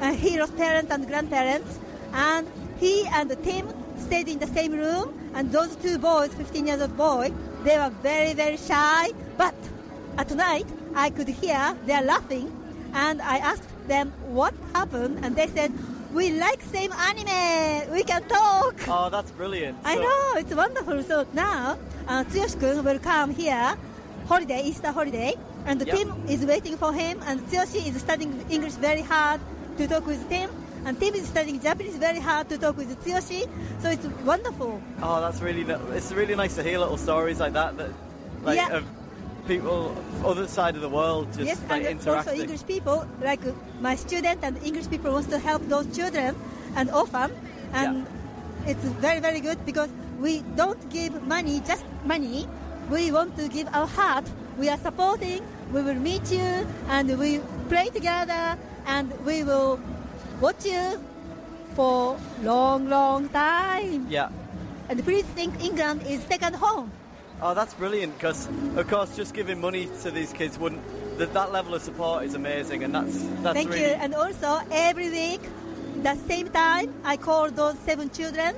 uh, he lost parents and grandparents, and he and Tim stayed in the same room, and those two boys, 15 years old boy, they were very, very shy, but at night I could hear they're laughing, and I asked them what happened, and they said, we like same anime, we can talk. Oh, that's brilliant. I So- know, it's wonderful. So now, uh, Tsuyoshi-kun will come here, holiday, Easter holiday, and Yeah. Tim is waiting for him, and Tsuyoshi is studying English very hard to talk with Tim, and Tim is studying Japanese very hard to talk with Tsuyoshi, so it's wonderful. Oh, that's really it's really nice to hear little stories like that that like Yeah. of people other side of the world just yes, like and also. English people, like uh, my student and English people wants to help those children and orphan, and it's very, very good because we don't give money, just money. We want to give our heart. We are supporting. We will meet you and we play together and we will watch you for long, long time. Yeah. And please think England is second home. Oh, that's brilliant because, of course, just giving money to these kids wouldn't. That, that level of support is amazing, and that's that's. Thank really... you, and also every week, the same time, I call those seven children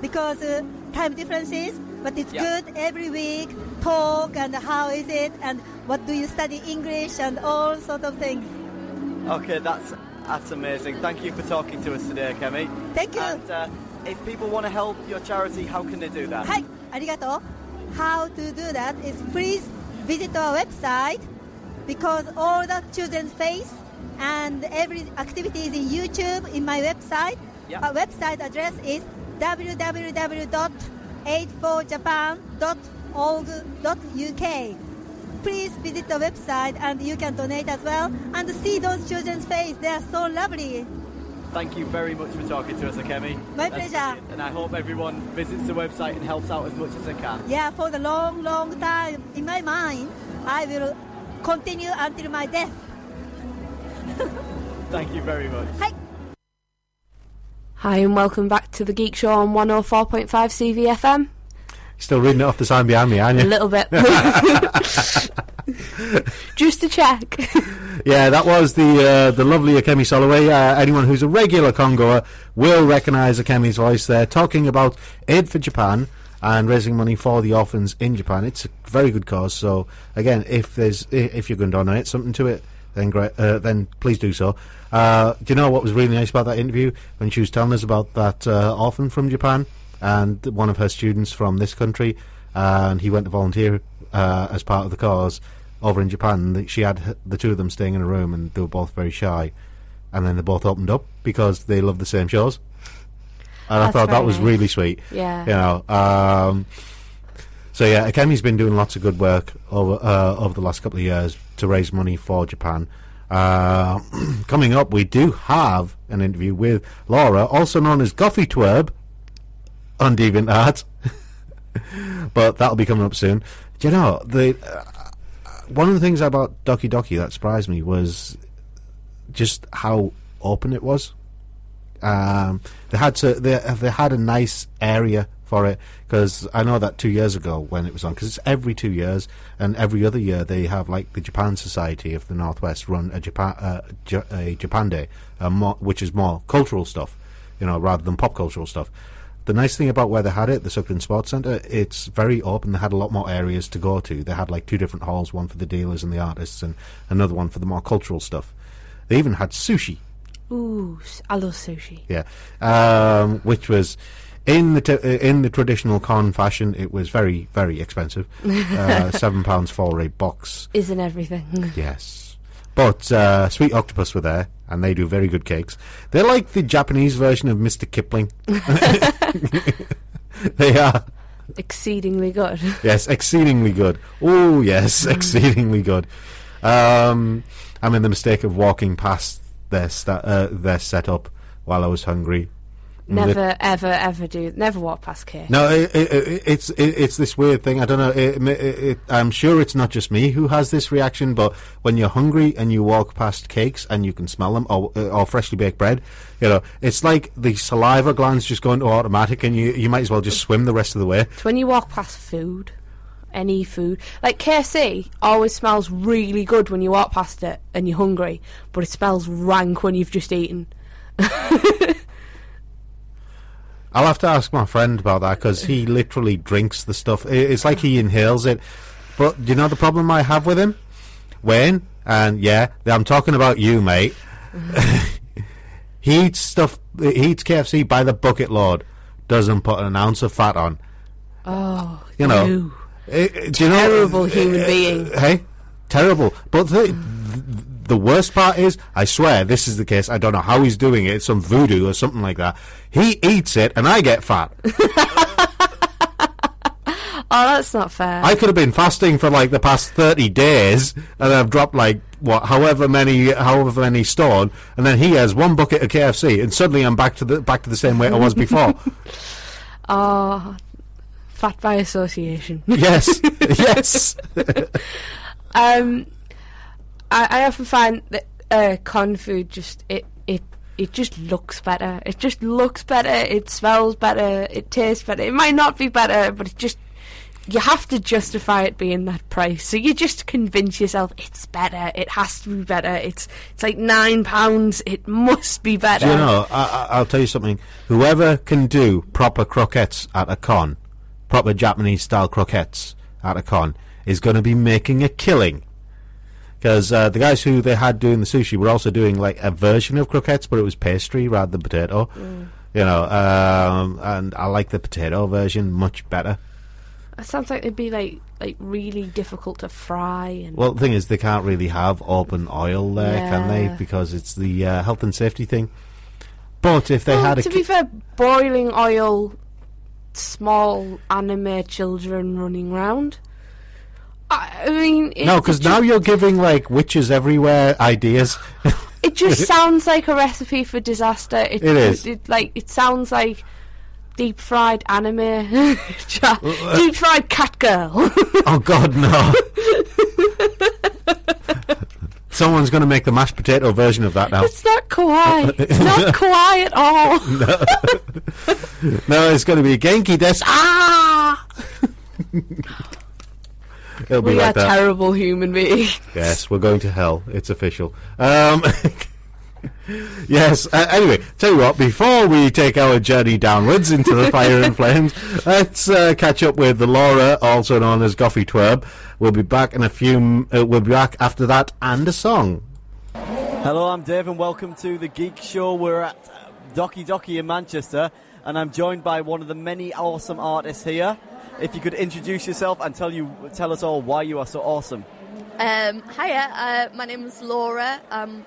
because uh, time differences. But it's yeah. good every week talk and how is it and what do you study English and all sort of things. Okay, that's that's amazing. Thank you for talking to us today, Kemi. Thank you. And, uh, if people want to help your charity, how can they do that? Hi, arigato. How to do that is please visit our website because all the children's face and every activity is in YouTube in my website. Yeah. Our website address is www.aid4japan.org.uk. Please visit the website and you can donate as well and see those children's face. They are so lovely. Thank you very much for talking to us, Akemi. My That's pleasure. brilliant. And I hope everyone visits the website and helps out as much as they can. Yeah, for the long, long time. In my mind, I will continue until my death. Thank you very much. Hi Hi and welcome back to the Geek Show on 104.5 CVFM. Still reading it off the sign behind me, aren't you? A little bit. Just to check. Yeah, that was the uh, the lovely Akemi Soloway. Uh, anyone who's a regular Congoer will recognise Akemi's voice there, talking about aid for Japan and raising money for the orphans in Japan. It's a very good cause. So again, if there's if you're going to donate something to it, then great, uh, then please do so. Uh, do you know what was really nice about that interview when she was telling us about that uh, orphan from Japan and one of her students from this country, and he went to volunteer uh, as part of the cause over in Japan. She had the two of them staying in a room, and they were both very shy. And then they both opened up because they love the same shows. And I thought that was nice. really sweet. Yeah. You know. Um, so yeah, Akemi's been doing lots of good work over uh, over the last couple of years to raise money for Japan. Uh, coming up, we do have an interview with Laura, also known as Goffy Twerb, on DeviantArt. but that'll be coming up soon. Do you know the uh, one of the things about Doki Doki that surprised me was just how open it was. Um, they had to they they had a nice area for it because I know that two years ago when it was on because it's every two years and every other year they have like the Japan Society of the Northwest run a Japan uh, J- a Japan Day, uh, more, which is more cultural stuff, you know, rather than pop cultural stuff. The nice thing about where they had it, the Sugden Sports Centre, it's very open. They had a lot more areas to go to. They had like two different halls, one for the dealers and the artists, and another one for the more cultural stuff. They even had sushi. Ooh, I love sushi. Yeah, um, which was in the t- uh, in the traditional con fashion. It was very very expensive, uh, seven pounds for a box. Isn't everything? Yes, but uh, Sweet Octopus were there, and they do very good cakes. They're like the Japanese version of Mr. Kipling. they are. Exceedingly good. Yes, exceedingly good. Oh, yes, exceedingly good. Um, I made the mistake of walking past their sta- uh, their setup while I was hungry. Never, ever, ever do. Never walk past K. No, it, it, it, it's it, it's this weird thing. I don't know. I'm sure it's not just me who has this reaction, but when you're hungry and you walk past cakes and you can smell them, or uh, or freshly baked bread, you know, it's like the saliva glands just go into automatic, and you you might as well just swim the rest of the way. It's when you walk past food, any food. Like KFC always smells really good when you walk past it and you're hungry, but it smells rank when you've just eaten. I'll have to ask my friend about that because he literally drinks the stuff. It's like he inhales it. But do you know the problem I have with him? Wayne, and yeah, I'm talking about you, mate. he eats stuff. He eats KFC by the bucket load. Doesn't put an ounce of fat on. Oh, You know. you. Eh, eh, do you know? Terrible human being. Hey, terrible. But the, the worst part is, I swear, this is the case. I don't know how he's doing it. It's some voodoo or something like that. He eats it, and I get fat. Oh, that's not fair. I could have been fasting for like the past thirty days, and I've dropped like what, however many, however many stone, and then he has one bucket of KFC, and suddenly I'm back to the back to the same weight I was before. Oh, fat by association. yes, yes. Um, I, I often find that uh, con food just it it it just looks better. It just looks better. It smells better. It tastes better. It might not be better, but it just you have to justify it being that price. So you just convince yourself it's better. It has to be better. It's it's like nine pounds. It must be better. Do you know? I, I, I'll tell you something. Whoever can do proper croquettes at a con, proper Japanese style croquettes at a con, is going to be making a killing. Because uh, the guys who they had doing the sushi were also doing like a version of croquettes, but it was pastry rather than potato. Mm. You know, um, and I like the potato version much better. It sounds like it'd be like like really difficult to fry and Well, the thing is, they can't really have open oil there, can they? Because it's the uh, health and safety thing. But if they Well, had a to ki- be fair, boiling oil, small anime children running round. I, mean, it, no, because now you're giving like witches everywhere ideas. it just sounds like a recipe for disaster. It, It is. It, like it sounds like deep fried anime, deep fried cat girl. oh God, no! Someone's going to make the mashed potato version of that now. it's not kawaii. It's not kawaii at all. no. no, it's going to be Genki Des. Ah! It'll be we like are that. terrible human beings. Yes, we're going to hell. It's official. Um, yes. Uh, anyway, tell you what. Before we take our journey downwards into the fire and flames, let's uh, catch up with the Laura, also known as Goffy Twerb. We'll be back in a few. Uh, we'll be back after that and a song. Hello, I'm Dave, and welcome to the Geek Show. We're at uh, Doki Doki in Manchester, and I'm joined by one of the many awesome artists here. If you could introduce yourself and tell you tell us all why you are so awesome. Um, hiya, uh, my name is Laura. I'm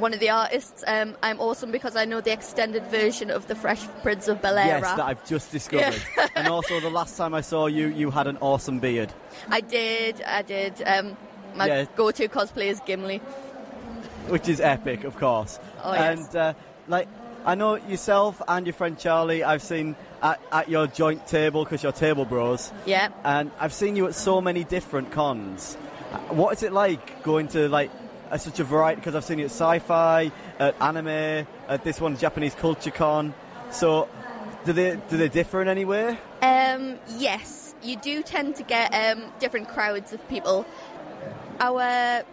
one of the artists. Um, I'm awesome because I know the extended version of the Fresh Prince of Bel Air Yes, that I've just discovered. and also, the last time I saw you, you had an awesome beard. I did, I did. Um, my Yeah. go-to cosplay is Gimli. which is epic, of course. Oh, yes. And uh, like, I know yourself and your friend Charlie. I've seen at, at your joint table because you're table bros. Yeah. And I've seen you at so many different cons. What is it like going to like such a variety? Because I've seen you at sci-fi, at anime, at this one Japanese Culture Con. So, do they do they differ in any way? Um, yes, you do tend to get um, different crowds of people. Our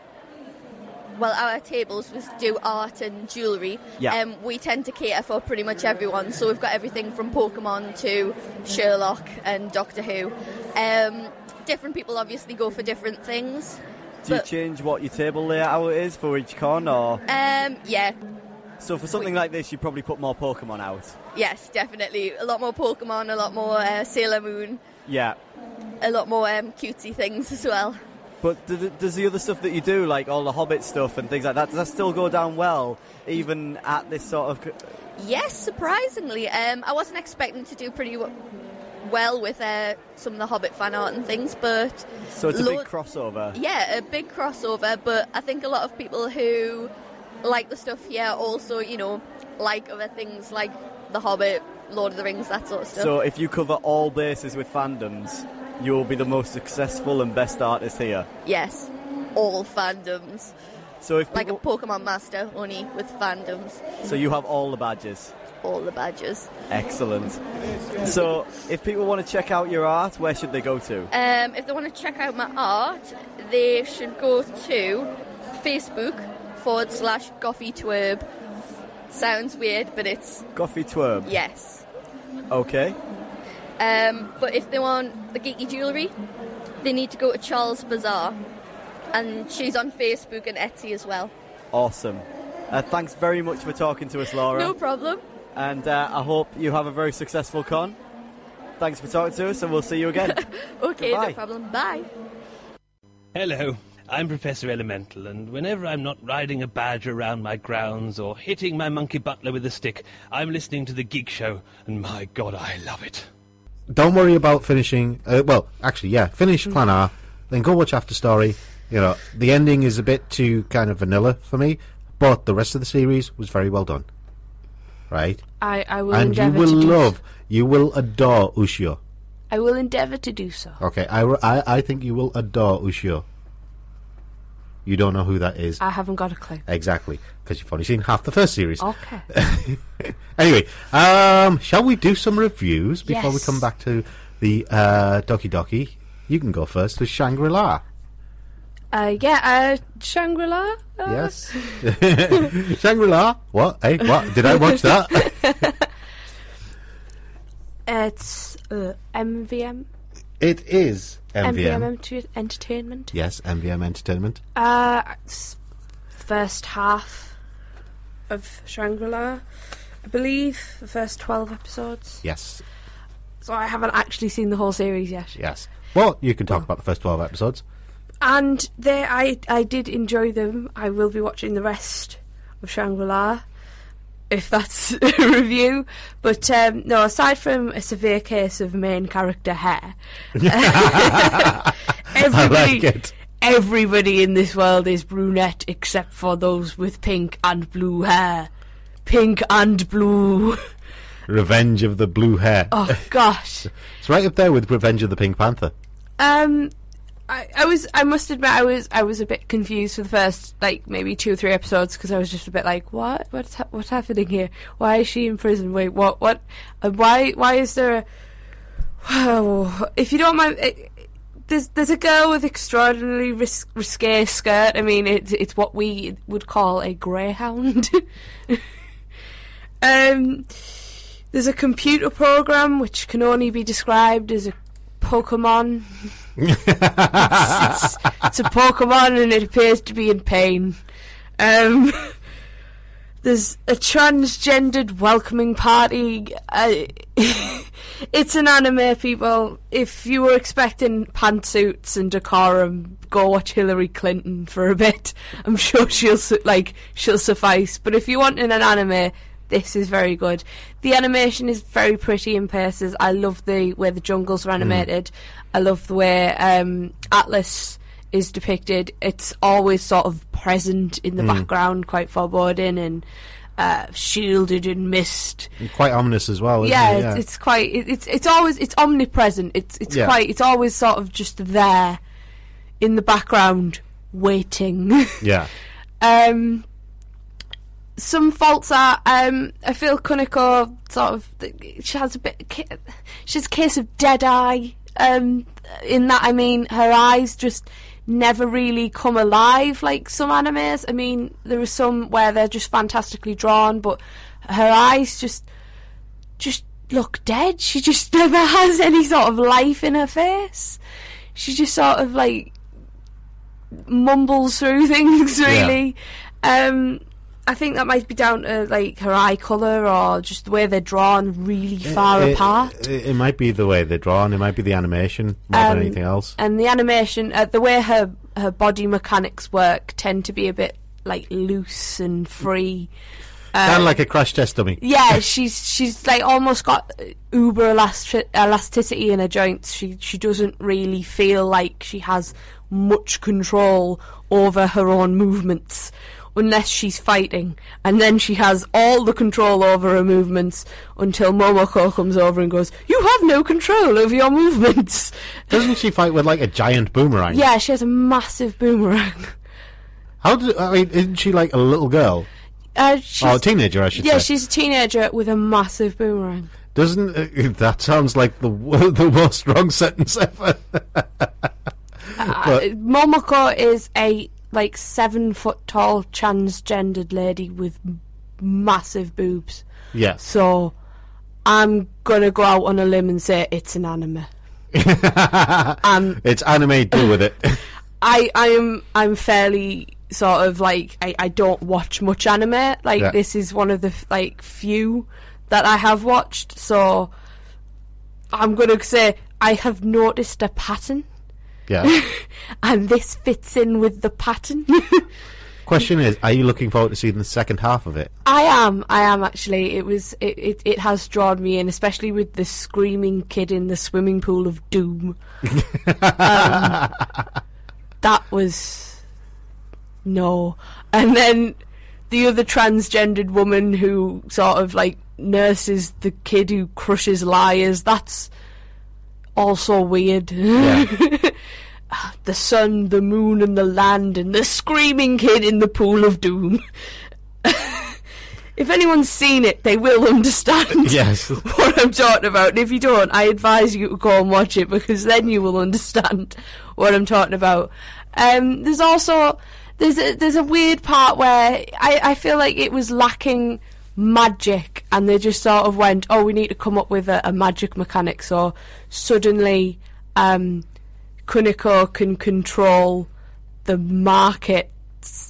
well, our tables was do art and jewellery. Yeah. Um, we tend to cater for pretty much everyone, so we've got everything from Pokemon to Sherlock and Doctor Who. Um, different people obviously go for different things. Do you change what your table layout is for each con, or Um, yeah, so for something like this, you probably put more Pokemon out? yes, definitely. A lot more Pokemon, a lot more uh, Sailor Moon, Yeah. a lot more um, cutesy things as well. But does the other stuff that you do, like all the Hobbit stuff and things like that, does that still go down well, even at this sort of? Yes, surprisingly. Um, I wasn't expecting to do pretty well with uh, some of the Hobbit fan art and things, but So it's a lo- big crossover. yeah, a big crossover. But I think a lot of people who like the stuff here also, you know, like other things like the Hobbit, Lord of the Rings, that sort of stuff. So if you cover all bases with fandoms, you will be the most successful and best artist here. yes, all fandoms. So if Like a Pokemon master, only with fandoms, so you have all the badges. all the badges. Excellent. So if people want to check out your art, where should they go to? Um, if they want to check out my art, they should go to Facebook forward slash Goffy Twerb. Sounds weird, but it's Goffy Twerb. yes. Okay. Um, but if they want the geeky jewellery, they need to go to Charles Bazaar, and she's on Facebook and Etsy as well. Awesome. Uh, thanks very much for talking to us, Laura. No problem. And uh, I hope you have a very successful con. Thanks for talking to us, and we'll see you again. Okay, Goodbye. no problem. Bye. Hello, I'm Professor Elemental, and whenever I'm not riding a badger around my grounds or hitting my monkey butler with a stick, I'm listening to the Geek Show, and my god, I love it. Don't worry about finishing. Uh, well, actually, yeah, finish Clannad, then go watch After Story. You know, the ending is a bit too kind of vanilla for me, but the rest of the series was very well done. Right? I, I will and you endeavour will to do love, you will adore Ushio. I will endeavour to do so. Okay, I, I, I think you will adore Ushio. You don't know who that is. I haven't got a clue. Exactly, because you've only seen half the first series. Okay. anyway, um, shall we do some reviews before we Yes. come back to the uh, Doki Doki, you can go first with Shangri La. Uh, yeah, uh, Shangri La. Uh, Yes. Shangri La? What? Hey, what? Did I watch that? It's uh, MVM. It is MVM. Enter- Entertainment. Yes, MVM Entertainment. Uh, first half of Shangri La, I believe. The first 12 episodes. Yes, So I haven't actually seen the whole series yet. yes. Well, you can talk about the first 12 episodes. And they, I, I did enjoy them. I will be watching the rest of Shangri La, if that's a review. But um, no, aside from a severe case of main character hair, everybody, it. everybody in this world is brunette except for those with pink and blue hair. Pink and blue. Revenge of the Blue Hair. Oh gosh. It's right up there with Revenge of the Pink Panther. Um, I, I was. I must admit, I was. I was a bit confused for the first, like, maybe two or three episodes because I was just a bit like, "What? What's ha- what's happening here? Why is she in prison? Wait, what? What? Uh, why? Why is there a? Wow. If you don't mind, eh, there's there's a girl with extraordinarily ris- risque skirt. I mean, it's it's what we would call a greyhound. um, there's a computer program which can only be described as a Pokemon. it's, it's, it's a Pokemon and it appears to be in pain. Um, there's a transgendered welcoming party. Uh, it's an anime, people. If you were expecting pantsuits and decorum, go watch Hillary Clinton for a bit. I'm sure she'll like she'll suffice. But if you want an anime, this is very good. The animation is very pretty in places. I love the way the jungles are animated. I love the way um, Atlas is depicted. It's always sort of present in the Mm. background, quite foreboding and uh, shielded in mist. And quite ominous as well, isn't yeah, it? It's, it's quite. It, it's it's always it's omnipresent. It's it's Yeah. quite. It's always sort of just there in the background, waiting. yeah. Um, some faults are um, I feel Kuniko sort of she has a bit she's a case of dead eye. Um, in that I mean her eyes just never really come alive like some animes. I mean there are some where they're just fantastically drawn, but her eyes just just look dead. She just never has any sort of life in her face. She just sort of like mumbles through things really. Um I think that might be down to like her eye colour or just the way they're drawn really far It- apart. It, it might be the way they're drawn. It might be the animation more Um, than anything else. And the animation, uh, the way her her body mechanics work, tend to be a bit like loose and free. kind Um, of like a crash test dummy. yeah, she's she's like almost got uber elasti- elasticity in her joints. She she doesn't really feel like she has much control over her own movements unless she's fighting, and then she has all the control over her movements until Momoko comes over and goes, "You have no control over your movements." Doesn't she fight with like a giant boomerang? Yeah, she has a massive boomerang. How do I mean? Isn't she like a little girl? Uh, she's, Oh, a teenager, I should yeah, say. she's a teenager with a massive boomerang. Doesn't uh, that sounds like the the most wrong sentence ever? Uh, Momoko is a like seven foot tall transgendered lady with massive boobs. Yeah. So I'm gonna go out on a limb and say it's an anime. um, it's anime. Deal with it. I I am I'm fairly sort of like I, I don't watch much anime. Like Yeah. this is one of the like few that I have watched. So I'm gonna say I have noticed a pattern. Yeah. and this fits in with the pattern. Question is, are you looking forward to seeing the second half of it? I am, I am actually. It was, it, it, it has drawn me in, especially with the screaming kid in the swimming pool of doom. um, that was no, and then the other transgendered woman who sort of like nurses the kid who crushes liars. That's also weird. the sun, the moon, and the land, and the screaming kid in the pool of doom. if anyone's seen it, they will understand Yes. what I'm talking about. And if you don't, I advise you to go and watch it because then you will understand what I'm talking about. Um, there's also there's a, there's a weird part where I, I feel like it was lacking magic, and they just sort of went, "Oh, we need to come up with a, a magic mechanic." So suddenly, um, Kuniko can control the market,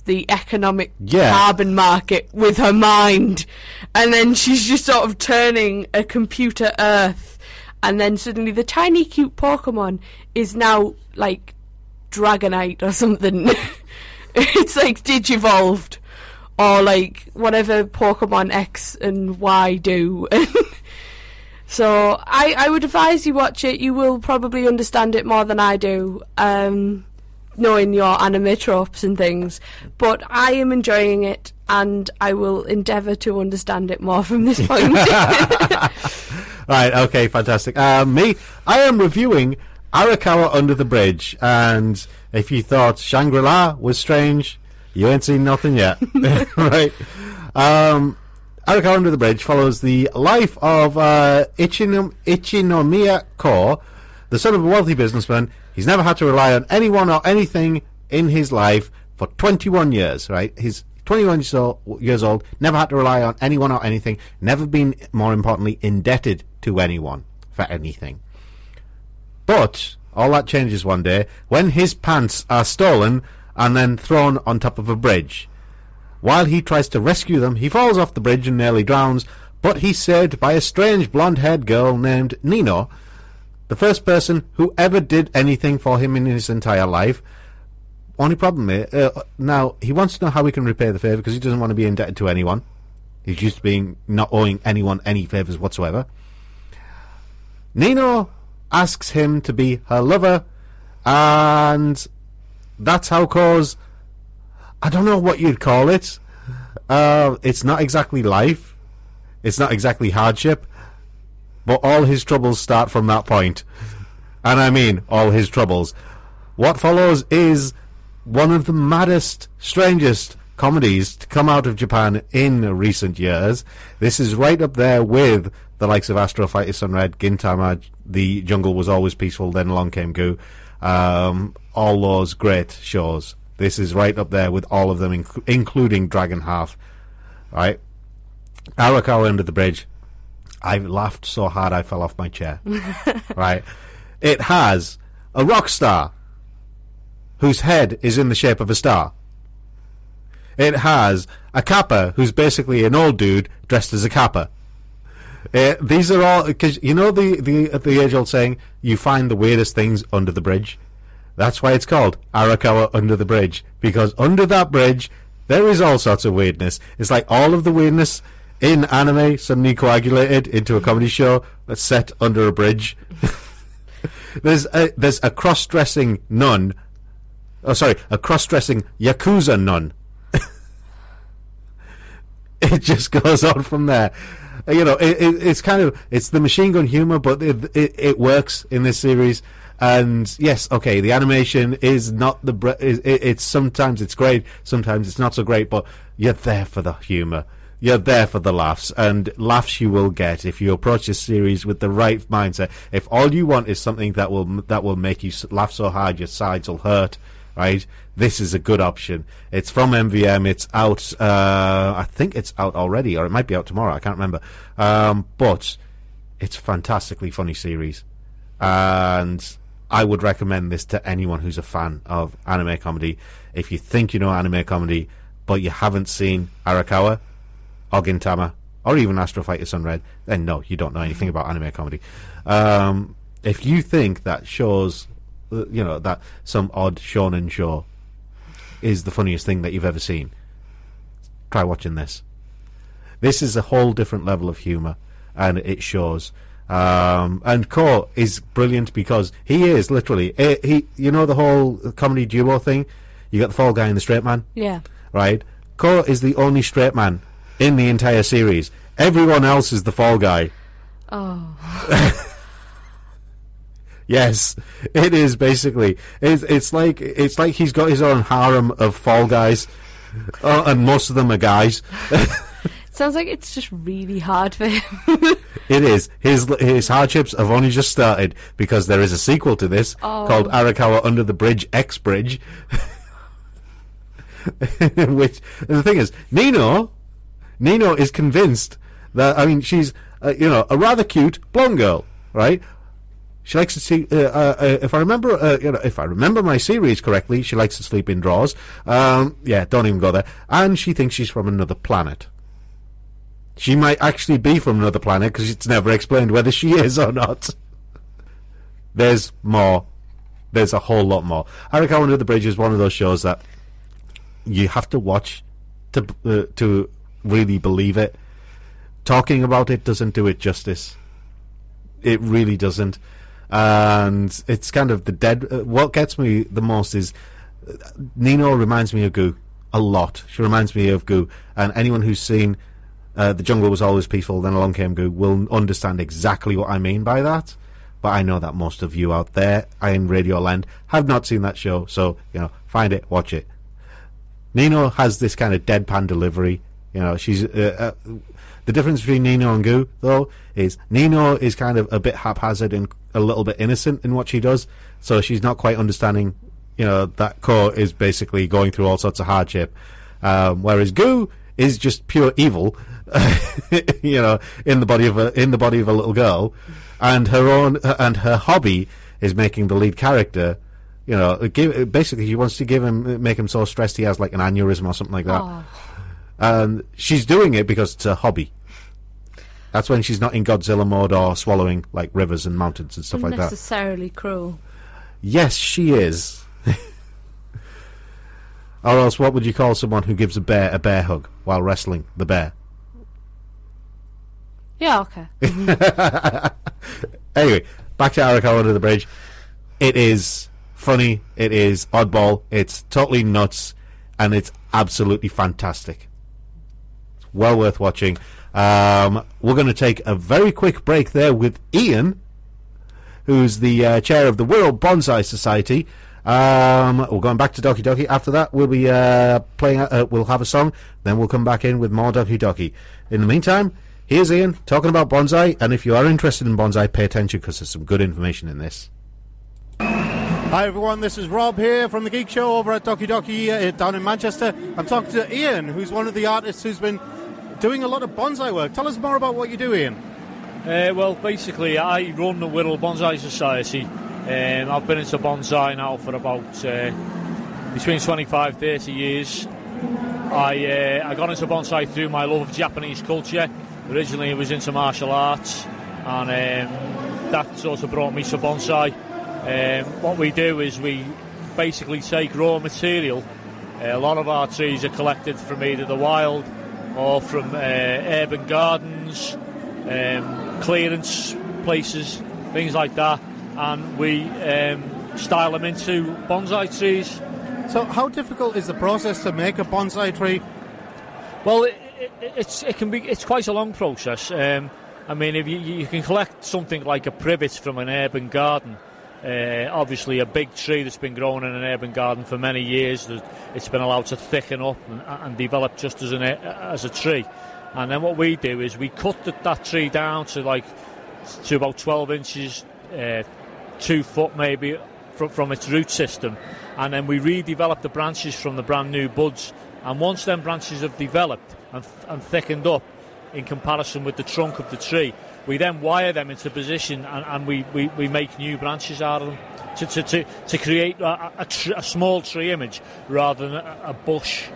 the economic Yeah. carbon market with her mind, and then she's just sort of turning a computer Earth, and then suddenly the tiny cute Pokemon is now like Dragonite or something. it's like Digivolved or like whatever Pokemon X and Y do. so I, I would advise you watch it. You will probably understand it more than I do, um, knowing your anime tropes and things. But I am enjoying it, and I will endeavour to understand it more from this point. Right, okay, fantastic. Uh, me, I am reviewing Arakawa Under the Bridge, and if you thought Shangri-La was strange, you ain't seen nothing yet. right? Um, Arakawa Under the Bridge follows the life of uh, Ichinom- Ichinomiya Ko, the son of a wealthy businessman. He's never had to rely on anyone or anything in his life for 21 years, right? He's 21 years old, years old, never had to rely on anyone or anything, never been, more importantly, indebted to anyone for anything. But all that changes one day when his pants are stolen and then thrown on top of a bridge. While he tries to rescue them, he falls off the bridge and nearly drowns, but he's saved by a strange blonde-haired girl named Nino, the first person who ever did anything for him in his entire life. Only problem is, uh, now he wants to know how he can repay the favour because he doesn't want to be indebted to anyone. He's used to being not owing anyone any favours whatsoever. Nino asks him to be her lover, and that's how cause. I don't know what you'd call it. Uh, it's not exactly life. It's not exactly hardship. But all his troubles start from that point. And I mean all his troubles. What follows is one of the maddest, strangest comedies to come out of Japan in recent years. This is right up there with the likes of Astro Fighter Sunred, Gintama, The Jungle Was Always Peaceful, Then Along Came Goo, um, all those great shows. This is right up there with all of them, inc- including Dragon Half. Right? Arakawa Under the Bridge. I laughed so hard I fell off my chair. right? It has a rock star whose head is in the shape of a star. It has a kappa who's basically an old dude dressed as a kappa. Uh, these are all because you know the the the age old saying you find the weirdest things under the bridge. That's why it's called Arakawa Under the Bridge because under that bridge there is all sorts of weirdness. It's like all of the weirdness in anime suddenly coagulated into a comedy show that's set under a bridge. there's a there's a cross dressing nun. Oh, sorry, a cross dressing yakuza nun. it just goes on from there. You know, it, it, it's kind of it's the machine gun humor, but it, it, it works in this series. And yes, okay, the animation is not the bre- is, it, it's sometimes it's great, sometimes it's not so great, but you're there for the humor. You're there for the laughs, and laughs you will get if you approach this series with the right mindset. If all you want is something that will that will make you laugh so hard your sides will hurt, right? This is a good option. It's from MVM. It's out. Uh, I think it's out already, or it might be out tomorrow. I can't remember. Um, but it's a fantastically funny series, and I would recommend this to anyone who's a fan of anime comedy. If you think you know anime comedy, but you haven't seen Arakawa or Gintama or even Astro Fighter Sunred, then no, you don't know anything about anime comedy. Um, if you think that shows, you know, that some odd shonen show is the funniest thing that you've ever seen, try watching this. This is a whole different level of humour, and it shows. Um, and Ko is brilliant because he is literally eh, he. You know the whole comedy duo thing. You got the fall guy and the straight man yeah. right? Ko is the only straight man in the entire series. Everyone else is the fall guy. Oh. Yes, it is basically. It's, it's like it's like he's got his own harem of fall guys, uh, and most of them are guys. Sounds like it's just really hard for him. It is. His his hardships have only just started because there is a sequel to this Oh. called Arakawa Under the Bridge X Bridge. Which the thing is, Nino, Nino is convinced that I mean she's uh, you know a rather cute blonde girl, right? She likes to see. Uh, uh, uh, if I remember, uh, you know, if I remember my series correctly, she likes to sleep in drawers. Um, yeah, don't even go there. And she thinks she's from another planet. She might actually be from another planet because it's never explained whether she is or not. There's more. There's a whole lot more. Arakawa Under the Bridge is one of those shows that you have to watch to uh, to really believe it. Talking about it doesn't do it justice. It really doesn't, and it's kind of the dead. Uh, what gets me the most is uh, Nino reminds me of Goo a lot. She reminds me of Goo, and anyone who's seen uh, the jungle was always peaceful, then along came Goo will understand exactly what I mean by that. But I know that most of you out there in Radio Land have not seen that show, so you know, find it, watch it. Nino has this kind of deadpan delivery. You know, she's uh, uh, the difference between Nino and Goo, though, is Nino is kind of a bit haphazard and a little bit innocent in what she does, so she's not quite understanding. You know that Ko is basically going through all sorts of hardship, um, whereas Goo is just pure evil. you know, in the body of a in the body of a little girl, and her own and her hobby is making the lead character. You know, give, basically, she wants to give him make him so stressed he has like an aneurysm or something like that. Oh. And she's doing it because it's a hobby. That's when she's not in Godzilla mode or swallowing like rivers and mountains and stuff like that. Necessarily cruel. Yes, she is. or else, what would you call someone who gives a bear a bear hug while wrestling the bear? Yeah, okay. anyway, back to Arakawa Under the Bridge. It is funny, it is oddball, it's totally nuts, and it's absolutely fantastic. It's well worth watching. Um, we're going to take a very quick break there with Ian, who's the uh, chair of the World Bonsai Society. Um, we're going back to Doki Doki. After that, we'll be uh, playing. Uh, we'll have a song, then we'll come back in with more Doki Doki. In the meantime, here's Ian talking about bonsai. And if you are interested in bonsai, pay attention because there's some good information in this. Hi everyone, this is Rob here from the Geek Show over at Doki Doki uh, down in Manchester. I'm talking to Ian, who's one of the artists who's been doing a lot of bonsai work. Tell us more about what you do, Ian. Uh, well, basically, I run the Whittle Bonsai Society. Um, I've been into bonsai now for about uh, between 25 30 years. I uh, I got into bonsai through my love of Japanese culture. Originally, I was into martial arts, and um, that sort of brought me to bonsai. Um, what we do is we basically take raw material. Uh, a lot of our trees are collected from either the wild or from uh, urban gardens, um, clearance places, things like that, and we um, style them into bonsai trees. So, how difficult is the process to make a bonsai tree? Well, it, it, it's it can be it's quite a long process. Um, I mean, if you, you can collect something like a privet from an urban garden, uh, obviously a big tree that's been growing in an urban garden for many years, it's been allowed to thicken up and, and develop just as an as a tree. And then what we do is we cut the, that tree down to like to about 12 inches, uh, two foot maybe from, from its root system, and then we redevelop the branches from the brand new buds. And once them branches have developed and, and thickened up in comparison with the trunk of the tree, we then wire them into position and, and we, we, we make new branches out of them to, to, to, to create a, a, tr- a small tree image rather than a, a bush.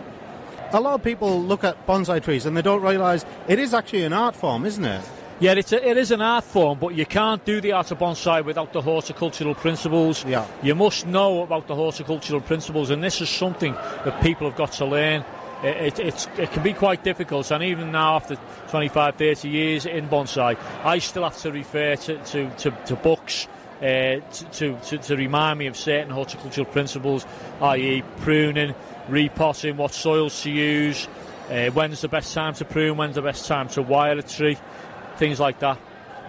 A lot of people look at bonsai trees and they don't realise it is actually an art form, isn't it? Yeah, it's a, it is an art form, but you can't do the art of bonsai without the horticultural principles. Yeah. You must know about the horticultural principles, and this is something that people have got to learn. It, it, it's, it can be quite difficult, and even now, after 25, 30 years in bonsai, I still have to refer to, to, to, to books uh, to, to, to remind me of certain horticultural principles, i.e., pruning, repotting, what soils to use, uh, when's the best time to prune, when's the best time to wire a tree, things like that.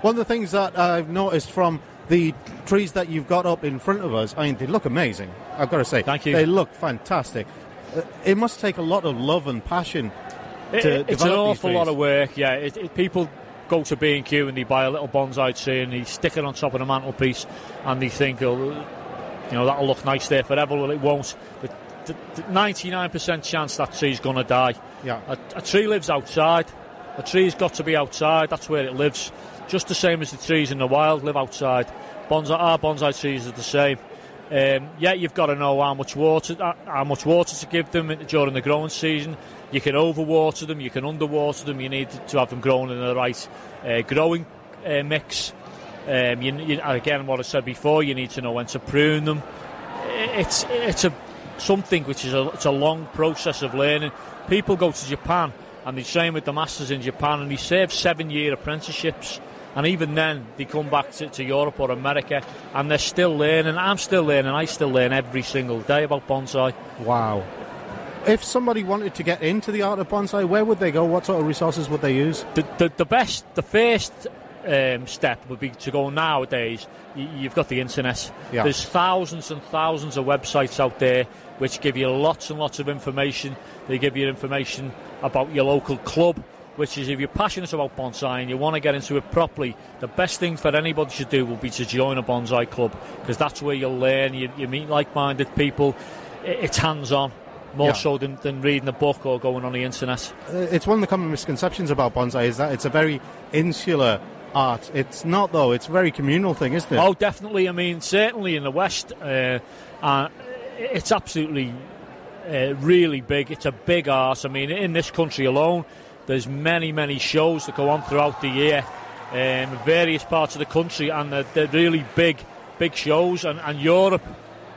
One of the things that I've noticed from the trees that you've got up in front of us, I mean, they look amazing. I've got to say, Thank you. They look fantastic. Uh, it must take a lot of love and passion It- it's an awful lot of work. Yeah, it, people go to B and Q and they buy a little bonsai tree and they stick it on top of the mantelpiece, and they think, oh, you know, that'll look nice there forever. Well, it won't. The ninety-nine percent chance that tree's going to die. Yeah. A, a tree lives outside. A tree's got to be outside. That's where it lives. Just the same as the trees in the wild live outside. Bonsai, our bonsai trees are the same. Um, yeah, you've got to know how much water uh, how much water to give them during the growing season. You can overwater them, you can underwater them. You need to have them grown in the right uh, growing uh, mix. Um, you, you, again, what I said before, you need to know when to prune them. It's it's a something which is a it's a long process of learning. People go to Japan and they train with the masters in Japan and they serve seven year apprenticeships. And even then, they come back to, to Europe or America and they're still learning. I'm still learning. I still learn every single day about bonsai. Wow. If somebody wanted to get into the art of bonsai, where would they go? What sort of resources would they use? The, the, the best, the first um, step would be to go nowadays. You, you've got the internet. Yeah. There's thousands and thousands of websites out there which give you lots and lots of information. They give you information about your local club, which is if you're passionate about bonsai and you want to get into it properly, the best thing for anybody to do will be to join a bonsai club because that's where you'll learn. You, you meet like-minded people. I- It's hands-on. More Yeah. so than, than reading a book or going on the internet. Uh, it's one of the common misconceptions about bonsai is that it's a very insular art. It's not, though. It's a very communal thing, isn't it? Oh, definitely. I mean, certainly in the West, uh, uh, it's absolutely uh, really big. It's a big art. I mean, in this country alone, there's many, many shows that go on throughout the year um, in various parts of the country, and they're, they're really big, big shows. And, and Europe,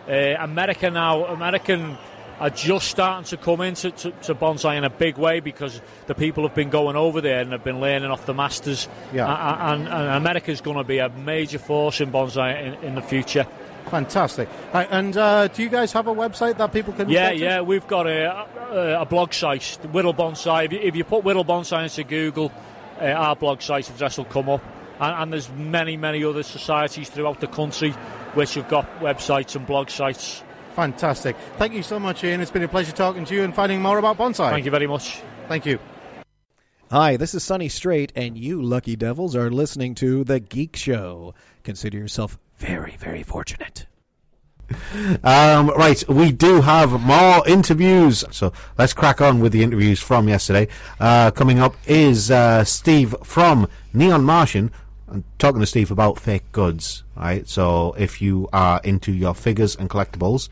uh, America now, American are just starting to come into to, to bonsai in a big way because the people have been going over there and have been learning off the masters. Yeah. A- a- and, and America's going to be a major force in bonsai in, in the future. Fantastic. Right, and uh, do you guys have a website that people can Yeah, go to? yeah, we've got a, a, a blog site, Whittle Bonsai. If you, if you put Whittle Bonsai into Google, uh, our blog site address will come up. And, and there's many, many other societies throughout the country which have got websites and blog sites. Fantastic. Thank you so much, Ian. It's been a pleasure talking to you and finding more about bonsai. Thank you very much. Thank you. Hi, this is Sunny Straight, and you lucky devils are listening to The Geek Show. Consider yourself very, very fortunate. Um, right, we do have more interviews, so let's crack on with the interviews from yesterday. Uh, coming up is uh, Steve from Neon Martian. I'm talking to Steve about fake goods, right? So if you are into your figures and collectibles,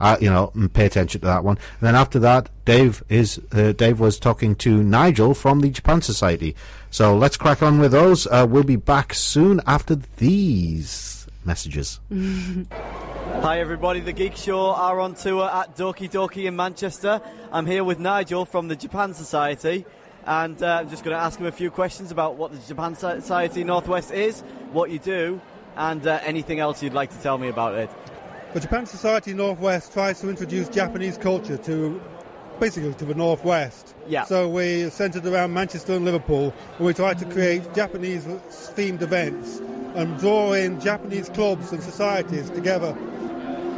uh, you know, pay attention to that one. And then after that, Dave is uh, Dave was talking to Nigel from the Japan Society. So let's crack on with those. Uh, we'll be back soon after these messages. Hi everybody, the Geek Show are on tour at Doki Doki in Manchester. I'm here with Nigel from the Japan Society and uh, I'm just going to ask him a few questions about what the Japan Society Northwest is, what you do, and uh, anything else you'd like to tell me about it. The Japan Society Northwest tries to introduce Japanese culture to basically to the Northwest. Yeah. So we're centered around Manchester and Liverpool, and we try to create Japanese themed events and draw in Japanese clubs and societies together.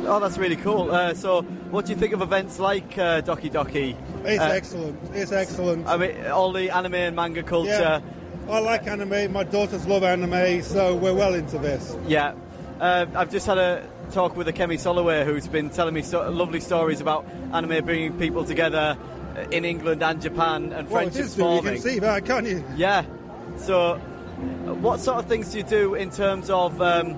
Oh, that's really cool. Uh, so, what do you think of events like uh, Doki Doki? It's Uh, excellent. It's excellent. I mean, all the anime and manga culture. Yeah. I like anime. My daughters love anime, so we're well into this. Yeah. Uh, I've just had a talk with Akemi Solloway, who's been telling me so- lovely stories about anime bringing people together in England and Japan and Well, friendships is, you can see that, can't you? Yeah. So, what sort of things do you do in terms of um,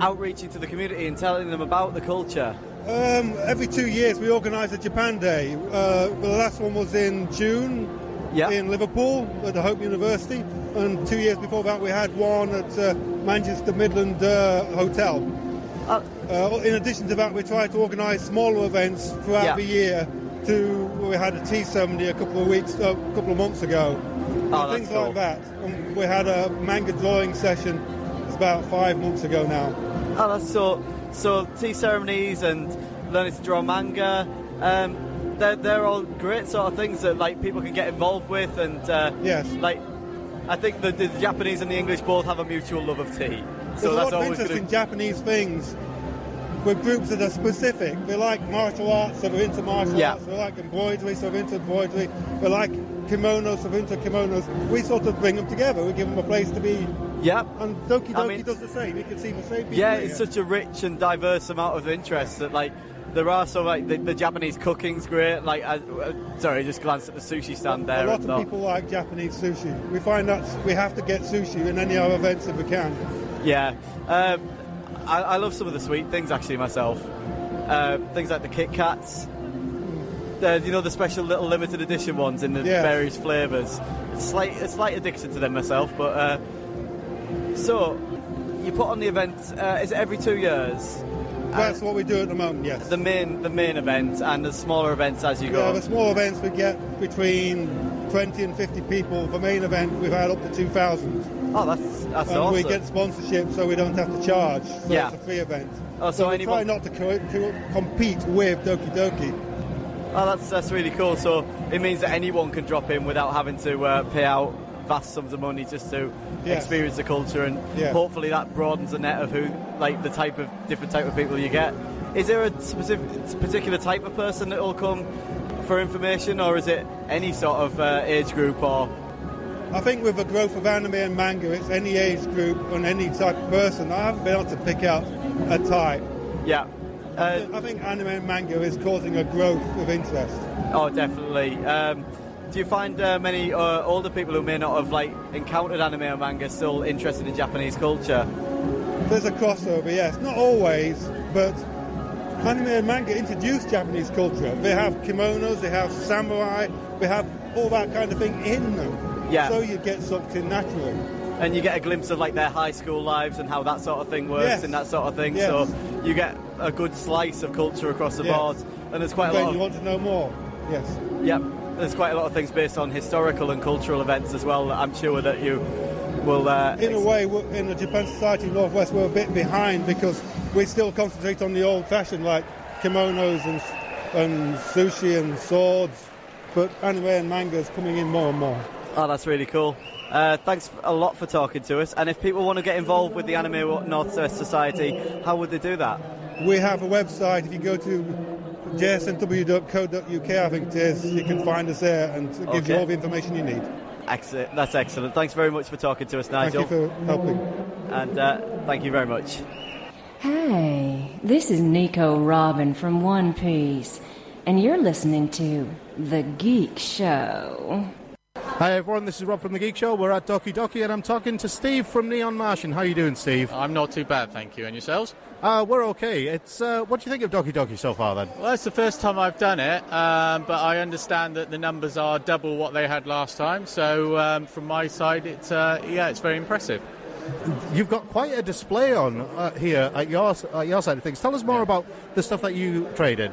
outreaching to the community and telling them about the culture? Um, every two years we organise a Japan Day. Uh, the last one was in June in Liverpool at the Hope University, and two years before that we had one at uh, Manchester Midland uh, Hotel. Uh, in addition to that, we try to organise smaller events throughout Yeah. the year. To we had a tea ceremony a couple of weeks, a couple of months ago, Oh, things cool. like that. And we had a manga drawing session. It's about five months ago now. Oh, that's so. So tea ceremonies and learning to draw manga. Um, they're, they're all great sort of things that like people can get involved with, and uh, yes, like I think the, the Japanese and the English both have a mutual love of tea. There's So a that's lot of always interest going in Japanese things with groups that are specific. We like martial arts, so they're into martial Yeah. arts. We like embroidery, so they're into embroidery. They like kimonos, for winter kimonos, we sort of bring them together. We give them a place to be. Yeah. And Doki Doki I mean- does the same. You can see the same people Yeah, here. it's such a rich and diverse amount of interest that like there are some like the, the Japanese cooking's great. Like, I, uh, sorry, just glanced at the sushi stand there. a lot of thought- people like Japanese sushi. We find that we have to get sushi in any other events if we can. Yeah, um, I, I love some of the sweet things actually myself. Uh, things like the Kit Kats. The, you know the special little limited edition ones in the Yes. various flavours. It's slight, a slight addiction to them myself, but uh, so you put on the event. Uh, is it every two years? That's what we do at the moment. Yes. The main, the main event, and the smaller events as you Yeah, go. the small events we get between 20 and 50 people. The main event we've had up to 2,000. Oh, that's that's and awesome. we get sponsorship so we don't have to charge. So Yeah. it's a free event. Oh, so we anyone- try not to, co- to compete with Doki Doki. Oh, that's that's really cool. So it means that anyone can drop in without having to uh, pay out vast sums of money just to experience the culture, and Yeah. hopefully that broadens the net of who, like the type of different type of people you get. Is there a specific particular type of person that will come for information, or is it any sort of uh, age group or? I think with the growth of anime and manga, it's any age group and any type of person. I haven't been able to pick out a type. Yeah. Uh, I think anime and manga is causing a growth of interest. Oh, definitely. Um, do you find uh, many uh, older people who may not have like encountered anime or manga still interested in Japanese culture? There's a crossover, yes. Not always, but anime and manga introduced Japanese culture. They have kimonos, they have samurai, they have all that kind of thing in them. Yeah. So you get sucked in naturally. And you get a glimpse of like their high school lives and how that sort of thing works Yes. and that sort of thing. Yes. So you get a good slice of culture across the Yes. board, and there's quite a lot. you want to know more. Yes. yep, there's quite a lot of things based on historical and cultural events as well. That I'm sure that you will. Uh, In a way, in the Japan Society Northwest, we're a bit behind because we still concentrate on the old fashioned, like kimonos and, and sushi and swords. But anime and manga is coming in more and more. Oh, that's really cool. Uh, thanks a lot for talking to us. And if people want to get involved with the Anime Northwest Society, how would they do that? We have a website. If you go to jsnw.co.uk, I think it is, you can find us there and it gives you all the information you need. Excellent. That's excellent. Thanks very much for talking to us, Nigel. Thank Nigel. you for helping. And uh, thank you very much. Hey, this is Nico Robin from One Piece, and you're listening to The Geek Show. Hi everyone, this is Rob from the Geek Show. We're at Doki Doki, and I'm talking to Steve from Neon Martian. How are you doing, Steve? I'm not too bad, thank you. And yourselves? Uh, we're okay. It's uh, what do you think of Doki Doki so far, then? Well, it's the first time I've done it, um, but I understand that the numbers are double what they had last time. So um, from my side, it's uh, yeah, it's very impressive. You've got quite a display on uh, here at your at your side of things. Tell us more about the stuff that you traded.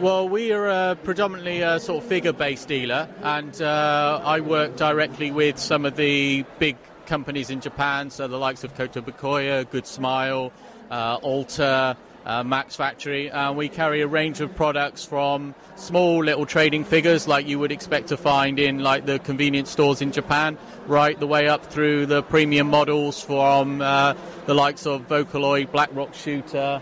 Well, we are uh, predominantly a sort of figure-based dealer, and uh, I work directly with some of the big companies in Japan, so the likes of Kotobukiya, Good Smile, uh, Alter, uh, Max Factory. We carry a range of products from small little trading figures, like you would expect to find in like the convenience stores in Japan, right the way up through the premium models from uh, the likes of Vocaloid, Blackrock Shooter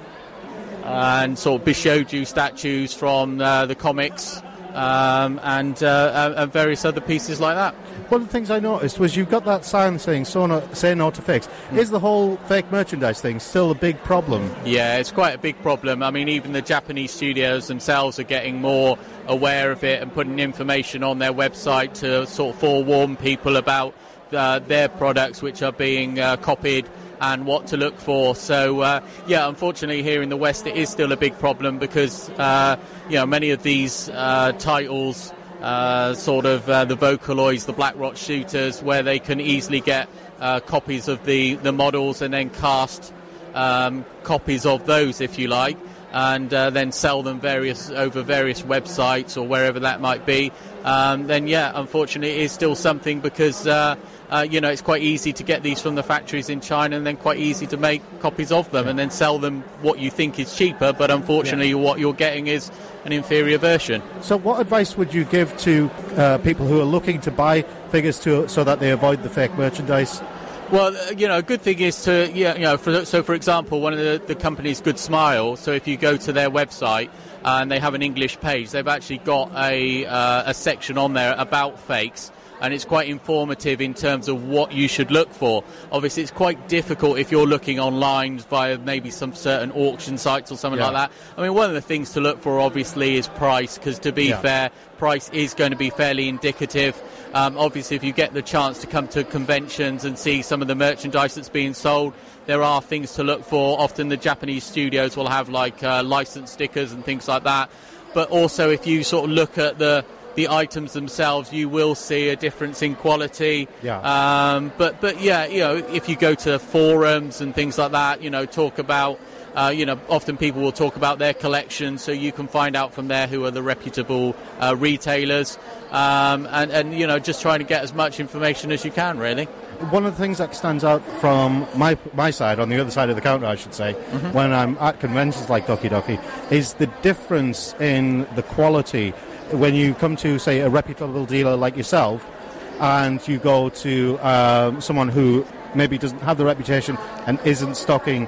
and sort of Bishoujo statues from uh, the comics um, and, uh, and various other pieces like that. One of the things I noticed was you've got that sign saying "so no, "say no to fakes." Is the whole fake merchandise thing still a big problem? Yeah, it's quite a big problem. I mean, even the Japanese studios themselves are getting more aware of it and putting information on their website to sort of forewarn people about uh, their products which are being uh, copied and what to look for. So, uh, yeah, unfortunately, here in the West, it is still a big problem because uh, you know many of these uh, titles. Uh, sort of uh, the Vocaloids, the Black Rock shooters, where they can easily get uh, copies of the, the models and then cast um, copies of those, if you like, and then sell them various over various websites or wherever that might be. Um, then, yeah, unfortunately, it is still something because uh, you know it's quite easy to get these from the factories in China, and then quite easy to make copies of them and then sell them what you think is cheaper. But unfortunately, what you're getting is an inferior version. So, what advice would you give to uh, people who are looking to buy figures to so that they avoid the fake merchandise? Well, uh, you know, a good thing is to, yeah, you know, for, so for example, one of the, the companies, Good Smile, so if you go to their website and they have an English page, they've actually got a, uh, a section on there about fakes and it's quite informative in terms of what you should look for. Obviously, it's quite difficult if you're looking online via maybe some certain auction sites or something Yeah. like that. I mean, one of the things to look for obviously is price, because to be Yeah. fair, price is going to be fairly indicative. Um, obviously, if you get the chance to come to conventions and see some of the merchandise that's being sold, there are things to look for. Often the Japanese studios will have like uh, license stickers and things like that. But also, if you sort of look at the the items themselves, you will see a difference in quality. Yeah. Um, but but yeah, you know, if you go to forums and things like that, you know, talk about. Uh, you know, often people will talk about their collection, so you can find out from there who are the reputable uh, retailers, um, and and you know, just trying to get as much information as you can, really. One of the things that stands out from my my side, on the other side of the counter, I should say, Mm-hmm. when I'm at conventions like Doki Doki, is the difference in the quality when you come to, say, a reputable dealer like yourself, and you go to um, someone who maybe doesn't have the reputation and isn't stocking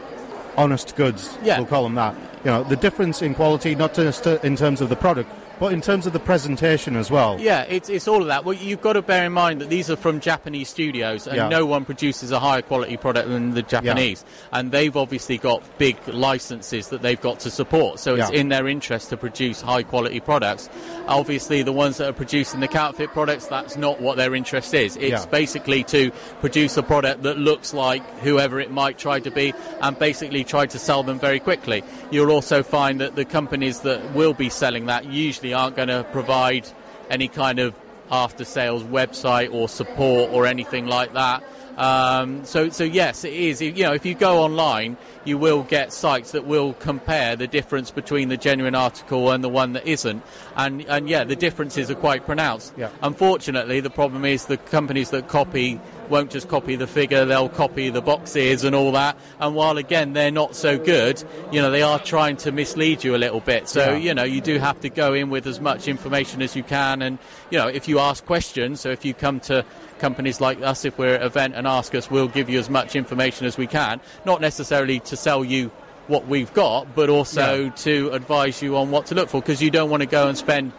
honest goods. Yeah. We'll call them that. You know, the difference in quality, not just in terms of the product, but in terms of the presentation as well. Yeah, it's, it's all of that. Well, you've got to bear in mind that these are from Japanese studios, and Yeah. no one produces a higher quality product than the Japanese. And they've obviously got big licenses that they've got to support, so it's Yeah. in their interest to produce high quality products. Obviously, the ones that are producing the counterfeit products, that's not what their interest is. It's Yeah. basically to produce a product that looks like whoever it might try to be, and basically try to sell them very quickly. You'll also find that the companies that will be selling that usually aren't going to provide any kind of after sales website or support or anything like that. Um, so, so yes, it is. You know, if you go online, you will get sites that will compare the difference between the genuine article and the one that isn't, and and yeah, the differences are quite pronounced. Yeah. Unfortunately, the problem is the companies that copy won't just copy the figure; they'll copy the boxes and all that. And while again they're not so good, you know, they are trying to mislead you a little bit. So Yeah. you know, you do have to go in with as much information as you can, and you know, if you ask questions, so if you come to companies like us, if we're at an event and ask us, we'll give you as much information as we can. Not necessarily to sell you what we've got, but also Yeah. to advise you on what to look for, because you don't want to go and spend.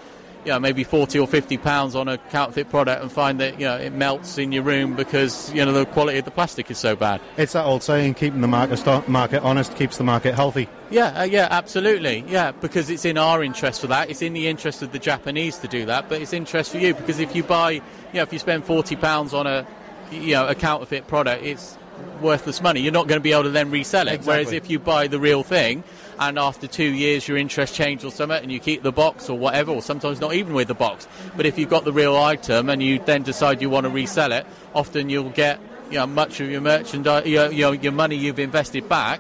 You know, maybe forty or fifty pounds on a counterfeit product and find that you know it melts in your room because you know the quality of the plastic is so bad. It's that old saying, keeping the market, market honest keeps the market healthy. Yeah, uh, yeah, absolutely. Yeah, because it's in our interest for that. It's in the interest of the Japanese to do that, but it's interest for you because if you buy, you know, if you spend forty pounds on a, you know, a counterfeit product, it's worthless money. You're not going to be able to then resell it. Whereas if you buy the real thing, and after two years your interest changed or something, and you keep the box or whatever, or sometimes not even with the box. But if you've got the real item and you then decide you want to resell it, often you'll get, you know, much of your merchandise, your, your, your money you've invested back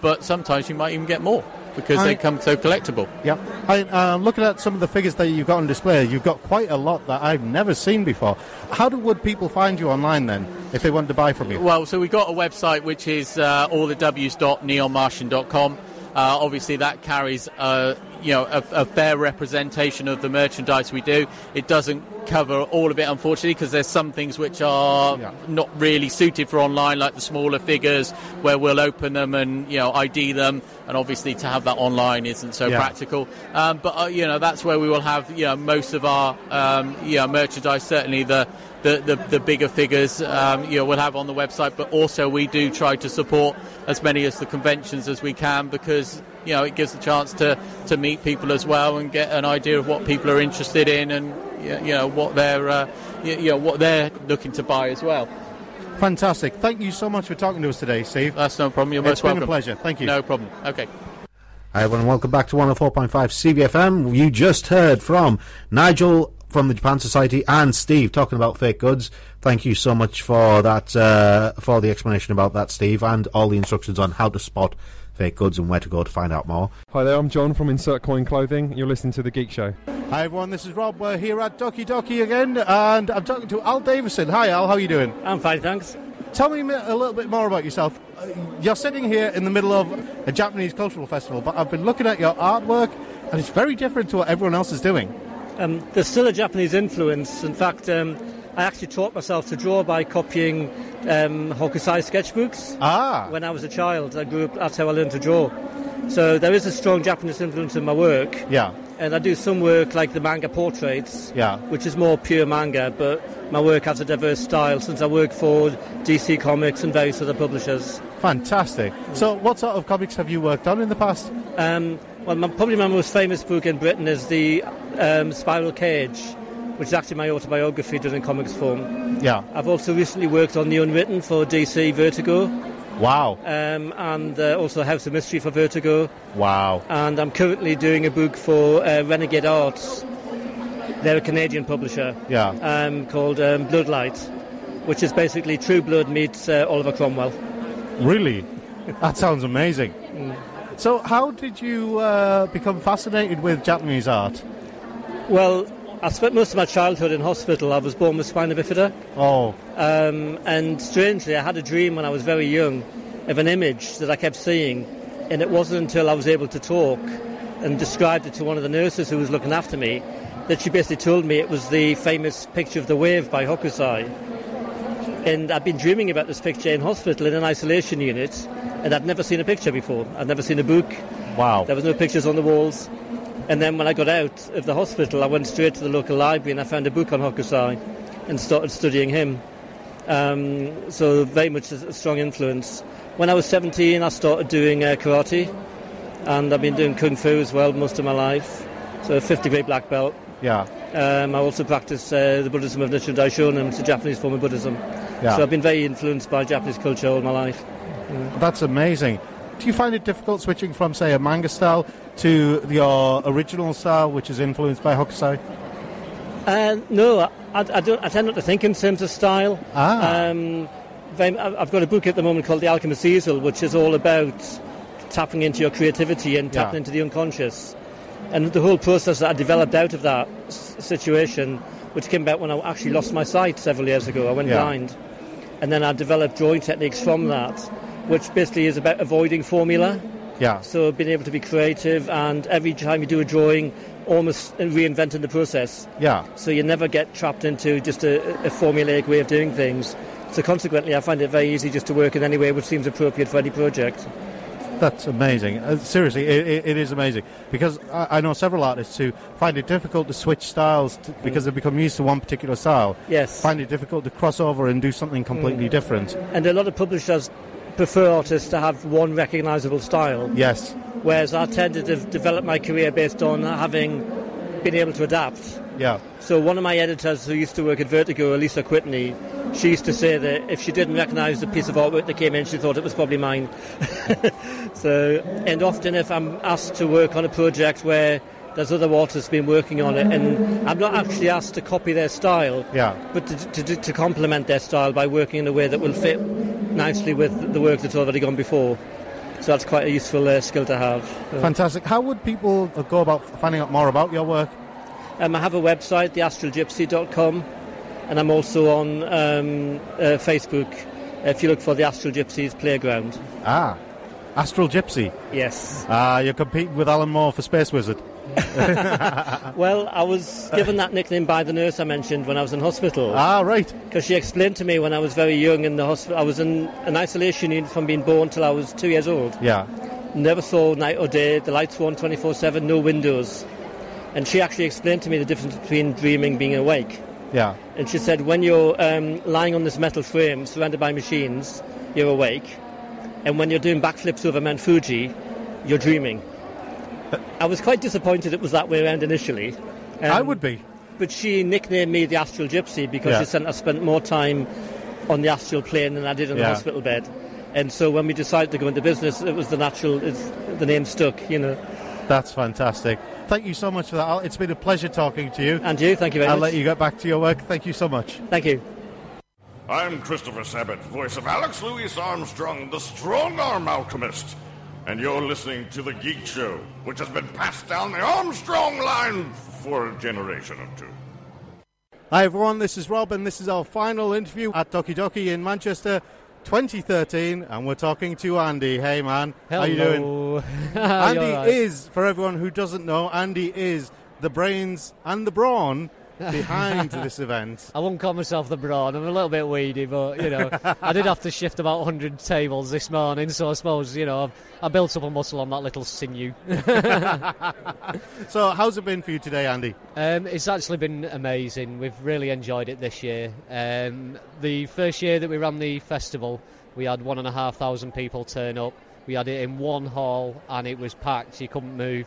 but sometimes you might even get more because I- they come so collectible. Yeah. I, uh, looking at some of the figures that you've got on display, you've got quite a lot that I've never seen before. How do, would people find you online then, if they wanted to buy from you? Well, so we've got a website which is uh, allthews.neonmartian.com. Uh, obviously, that carries uh, you know a, a fair representation of the merchandise we do. It doesn't cover all of it, unfortunately, because there's some things which are not really suited for online, like the smaller figures, where we'll open them and you know ID them, and obviously to have that online isn't so Yeah. practical. Um, but uh, you know that's where we will have you know most of our um, you know merchandise. Certainly the the, the, the bigger figures um, you know we'll have on the website, but also we do try to support as many as the conventions as we can because you know it gives the chance to, to meet people as well and get an idea of what people are interested in and you know what they're uh, you you know what they're looking to buy as well. Fantastic. Thank you so much for talking to us today, Steve. That's no problem. You're It's most been a pleasure. Thank you. No problem. Okay. Hi everyone, welcome back to 104.5 CBFM. You just heard from Nigel from the Japan Society and Steve talking about fake goods. Thank you so much for that, uh, for the explanation about that, Steve, and all the instructions on how to spot fake goods and where to go to find out more. Hi there, I'm John from Insert Coin Clothing. You're listening to The Geek Show. Hi everyone, this is Rob. We're here at Doki Doki again, and I'm talking to Al Davison. Hi Al, how are you doing? I'm fine, thanks. Tell me a little bit more about yourself. Uh, You're sitting here in the middle of a Japanese cultural festival, but I've been looking at your artwork, and it's very different to what everyone else is doing. Um, there's still a Japanese influence. In fact, um, I actually taught myself to draw by copying um, Hokusai sketchbooks. Ah. When I was a child, I grew up. That's how I learned to draw. So there is a strong Japanese influence in my work. Yeah. And I do some work like the manga portraits, Yeah. which is more pure manga, but my work has a diverse style since I work for DC Comics and various other publishers. Fantastic. So, what sort of comics have you worked on in the past? Um, well, my, probably my most famous book in Britain is the um, Spiral Cage, which is actually my autobiography done in comics form. Yeah. I've also recently worked on The Unwritten for DC Vertigo. Wow. Um, and uh, also House of Mystery for Vertigo. Wow. And I'm currently doing a book for uh, Renegade Arts. They're a Canadian publisher. Yeah. Um, called um, Bloodlight, which is basically True Blood meets uh, Oliver Cromwell. Really? That sounds amazing. Mm. So, how did you uh, become fascinated with Japanese art? Well, I spent most of my childhood in hospital. I was born with spina bifida. Oh. Um, and strangely, I had a dream when I was very young of an image that I kept seeing, and it wasn't until I was able to talk and described it to one of the nurses who was looking after me that she basically told me it was the famous picture of the wave by Hokusai. And I'd been dreaming about this picture in hospital in an isolation unit, and I'd never seen a picture before. I'd never seen a book. Wow. There was no pictures on the walls. And then when I got out of the hospital, I went straight to the local library and I found a book on Hokusai and started studying him. Um, so very much a strong influence. When I was 17, I started doing uh, karate, and I've been doing kung fu as well most of my life. So a 50 grade black belt. Yeah. Um, I also practice uh, the Buddhism of Nichiren Daishonin, it's a Japanese form of Buddhism. Yeah. So I've been very influenced by Japanese culture all my life. That's amazing. Do you find it difficult switching from, say, a manga style to your original style, which is influenced by Hokusai? Uh, no, I, I, don't, I tend not to think in terms of style. Ah. Um, I've got a book at the moment called The Alchemist's Easel, which is all about tapping into your creativity and tapping Yeah. into the unconscious. And the whole process that I developed out of that s- situation, which came about when I actually lost my sight several years ago, I went Yeah. blind. And then I developed drawing techniques from that, which basically is about avoiding formula. Yeah. So being able to be creative, and every time you do a drawing, almost reinventing the process. Yeah. So you never get trapped into just a, a formulaic way of doing things. So consequently, I find it very easy just to work in any way which seems appropriate for any project. That's amazing. Uh, seriously, it, it, it is amazing because I, I know several artists who find it difficult to switch styles to, because they've become used to one particular style. Yes. Find it difficult to cross over and do something completely Mm. different. And a lot of publishers prefer artists to have one recognisable style. Yes. Whereas I tended to develop my career based on having been able to adapt. Yeah. So one of my editors who used to work at Vertigo, Alisa Kwitney, she used to say that if she didn't recognise the piece of artwork that came in, she thought it was probably mine. so, and often if I'm asked to work on a project where there's other artists been working on it, and I'm not actually asked to copy their style, Yeah. but to, to, to complement their style by working in a way that will fit nicely with the work that's already gone before. So that's quite a useful uh, skill to have. Uh, Fantastic. How would people go about finding out more about your work? Um, I have a website, theastralgypsy.com, and I'm also on um, uh, Facebook. If you look for the Astral Gypsies Playground. Ah, Astral Gypsy. Yes. Ah, you're competing with Alan Moore for Space Wizard. well, I was given that nickname by the nurse I mentioned when I was in hospital. Ah, right. Because she explained to me when I was very young in the hospital, I was in an isolation unit from being born till I was two years old. Yeah. Never saw night or day. The lights were on 24 7, no windows. And she actually explained to me the difference between dreaming and being awake. Yeah. And she said, when you're um, lying on this metal frame surrounded by machines, you're awake. And when you're doing backflips over Mount Fuji, you're dreaming. I was quite disappointed it was that way around initially. Um, I would be. But she nicknamed me the Astral Gypsy because Yeah. she said I spent more time on the astral plane than I did in the hospital bed. And so when we decided to go into business, it was the natural, it's, the name stuck, you know. That's fantastic. Thank you so much for that. It's been a pleasure talking to you. And you, thank you very much. I'll let you get back to your work. Thank you so much. Thank you. I'm Christopher Sabat, voice of Alex Louis Armstrong, the strong arm alchemist. And you're listening to The Geek Show, which has been passed down the Armstrong line for a generation or two. Hi everyone, this is Rob, and this is our final interview at Doki Doki in Manchester 2013, and we're talking to Andy. Hey man, how you doing? Hello. Andy right. is, for everyone who doesn't know, Andy is the brains and the brawn behind this event. I won't call myself the brawn. I'm a little bit weedy, but you know, I did have to shift about 100 tables this morning, so I suppose you know I've, I built up a muscle on that little sinew. so, how's it been for you today, Andy? Um, it's actually been amazing. We've really enjoyed it this year. Um, the first year that we ran the festival, we had one and a half thousand people turn up. We had it in one hall and it was packed. You couldn't move.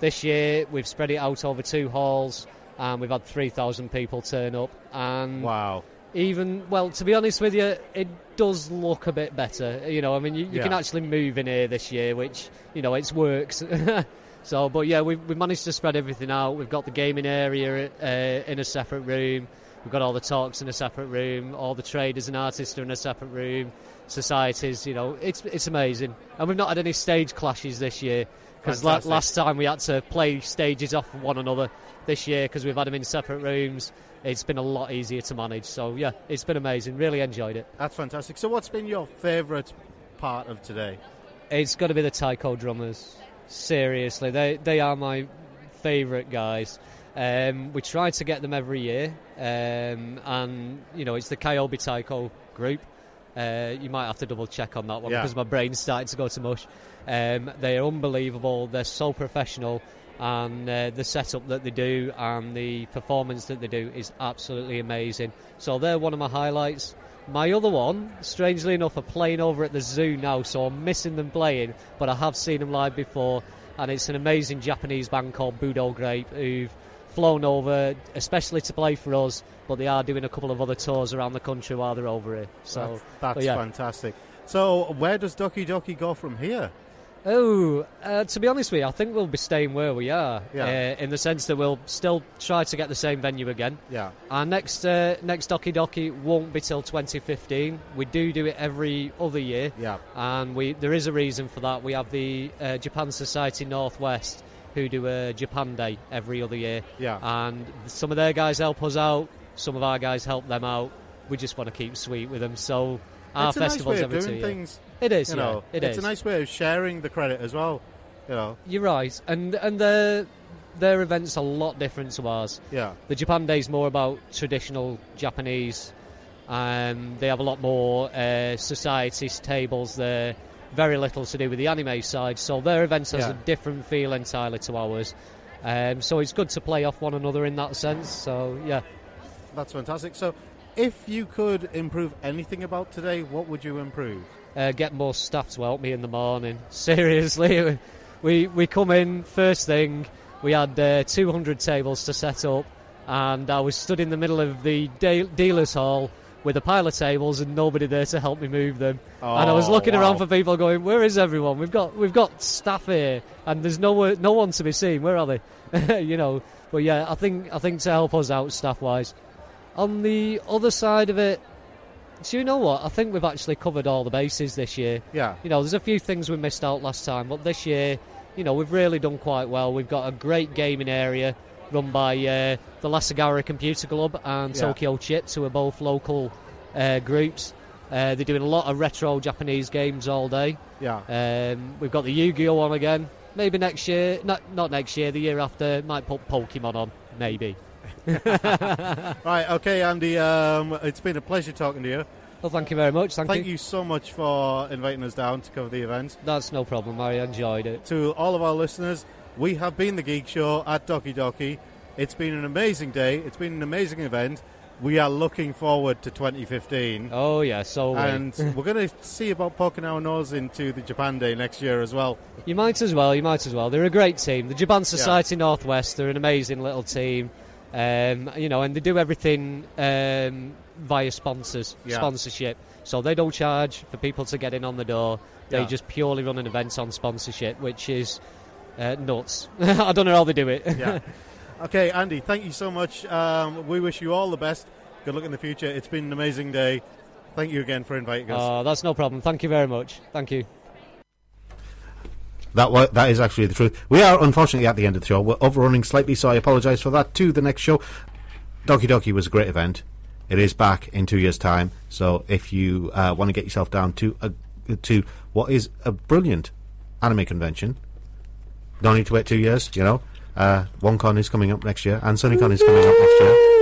This year we've spread it out over two halls and we've had 3,000 people turn up. And wow. Even well, to be honest with you, it does look a bit better. You know, I mean, you, you Yeah. can actually move in here this year, which you know it's works. so, but yeah, we've, we've managed to spread everything out. We've got the gaming area uh, in a separate room. We've got all the talks in a separate room. All the traders and artists are in a separate room. Societies, you know, it's it's amazing. And we've not had any stage clashes this year because la- last time we had to play stages off one another. This year, because we've had them in separate rooms, it's been a lot easier to manage. So yeah, it's been amazing. Really enjoyed it. That's fantastic. So, what's been your favourite part of today? It's got to be the taiko drummers. Seriously, they they are my favourite guys. Um, we try to get them every year, um, and you know it's the Kyobi Taiko group. Uh, you might have to double check on that one Yeah. because my brain's starting to go to mush. Um, they are unbelievable. They're so professional, and uh, the setup that they do and the performance that they do is absolutely amazing. So they're one of my highlights. My other one, strangely enough, are playing over at the zoo now, so I'm missing them playing, but I have seen them live before, and it's an amazing Japanese band called Budo Grape who've flown over, especially to play for us, but they are doing a couple of other tours around the country while they're over here. So that's, that's yeah. fantastic. So, where does Doki Doki go from here? Oh, uh, to be honest with you, I think we'll be staying where we are. Yeah. Uh, in the sense that we'll still try to get the same venue again. Yeah. Our next uh, next Doki Doki won't be till 2015. We do do it every other year. Yeah. And we there is a reason for that. We have the uh, Japan Society Northwest who do a Japan Day every other year. Yeah. And some of their guys help us out. Some of our guys help them out. We just want to keep sweet with them. So our it's a nice way of two doing years. things. It is. You yeah, know, it it's is. a nice way of sharing the credit as well. You know. You're right, and and their their events are a lot different to ours. Yeah. The Japan Day is more about traditional Japanese. Um, they have a lot more uh, societies tables there. Very little to do with the anime side, so their events has Yeah. a different feel entirely to ours. Um, so it's good to play off one another in that sense. So yeah, That's fantastic. So, if you could improve anything about today, what would you improve? uh, get more staff to help me in the morning. Seriously, we we come in first thing. We had uh, 200 tables to set up, and I was stood in the middle of the de- dealers' hall with a pile of tables and nobody there to help me move them. and I was Oh, looking wow. around for people, going, "Where is everyone? We've got we've got staff here, and there's no no one to be seen. Where are they? you know." But yeah, I think I think to help us out staff wise. On the other side of it, do you know what? I think we've actually covered all the bases this year. Yeah. You know, there's a few things we missed out last time, but this year, you know, we've really done quite well. We've got a great gaming area run by uh, the Lasagara Computer Club and Yeah. Tokyo Chips, who are both local uh, groups. Uh, they're doing a lot of retro Japanese games all day. Yeah. Um, we've got the Yu-Gi-Oh on again. Maybe next year, not not next year, the year after, might put Pokemon on. Maybe. right, okay, Andy. Um, it's been a pleasure talking to you. Well, thank you very much. Thank, Thank you so much for inviting us down to cover the event. That's no problem. I enjoyed it. To all of our listeners, we have been the Geek Show at Doki Doki. It's been an amazing day. It's been an amazing event. We are looking forward to 2015. Oh yeah, so are we. and we're going to see about poking our nose into the Japan Day next year as well. You might as well. You might as well. They're a great team. The Japan Society Northwest. They're an amazing little team. Um, you know, and they do everything um, via sponsors, Yeah. sponsorship. So they don't charge for people to get in on the door. They Yeah. just purely run an event on sponsorship, which is uh, nuts. I don't know how they do it. yeah. Okay, Andy, thank you so much. Um, we wish you all the best. Good luck in the future. It's been an amazing day. Thank you again for inviting us. Oh, that's no problem. Thank you very much. Thank you. That wa- that is actually the truth. We are unfortunately at the end of the show. We're overrunning slightly, so I apologise for that. To the next show, Doki Doki was a great event. It is back in two years' time. So if you uh, want to get yourself down to a, to what is a brilliant anime convention, don't need to wait two years. You know, uh, OneCon is coming up next year, and SunnyCon is coming up next year.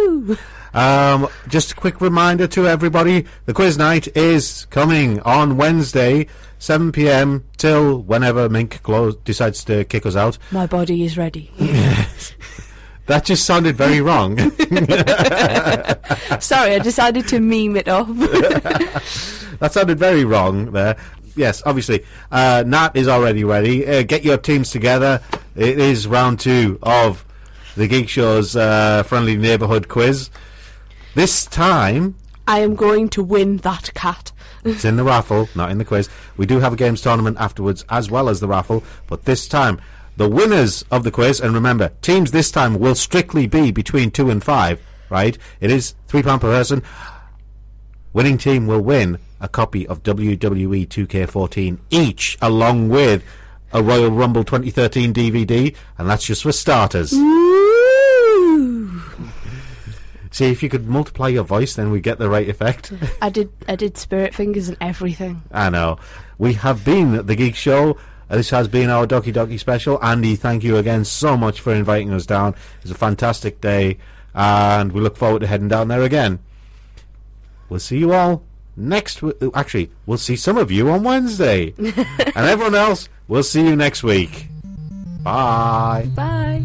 Um, just a quick reminder to everybody: the quiz night is coming on Wednesday, 7 p.m. till whenever Mink close, decides to kick us out. My body is ready. That just sounded very wrong. Sorry, I decided to meme it off. that sounded very wrong there. Yes, obviously, uh, Nat is already ready. Uh, get your teams together. It is round two of the Geek Show's uh, friendly neighbourhood quiz. This time, I am going to win that cat. it's in the raffle, not in the quiz. We do have a games tournament afterwards as well as the raffle, but this time, the winners of the quiz, and remember, teams this time will strictly be between two and five, right? It is £3 per person. Winning team will win a copy of WWE 2K14 each, along with a Royal Rumble 2013 DVD, and that's just for starters. See if you could multiply your voice, then we get the right effect. I did. I did spirit fingers and everything. I know. We have been the Geek Show. Uh, This has been our Doki Doki special. Andy, thank you again so much for inviting us down. It was a fantastic day, and we look forward to heading down there again. We'll see you all next. W- actually, we'll see some of you on Wednesday, and everyone else, we'll see you next week. Bye. Bye.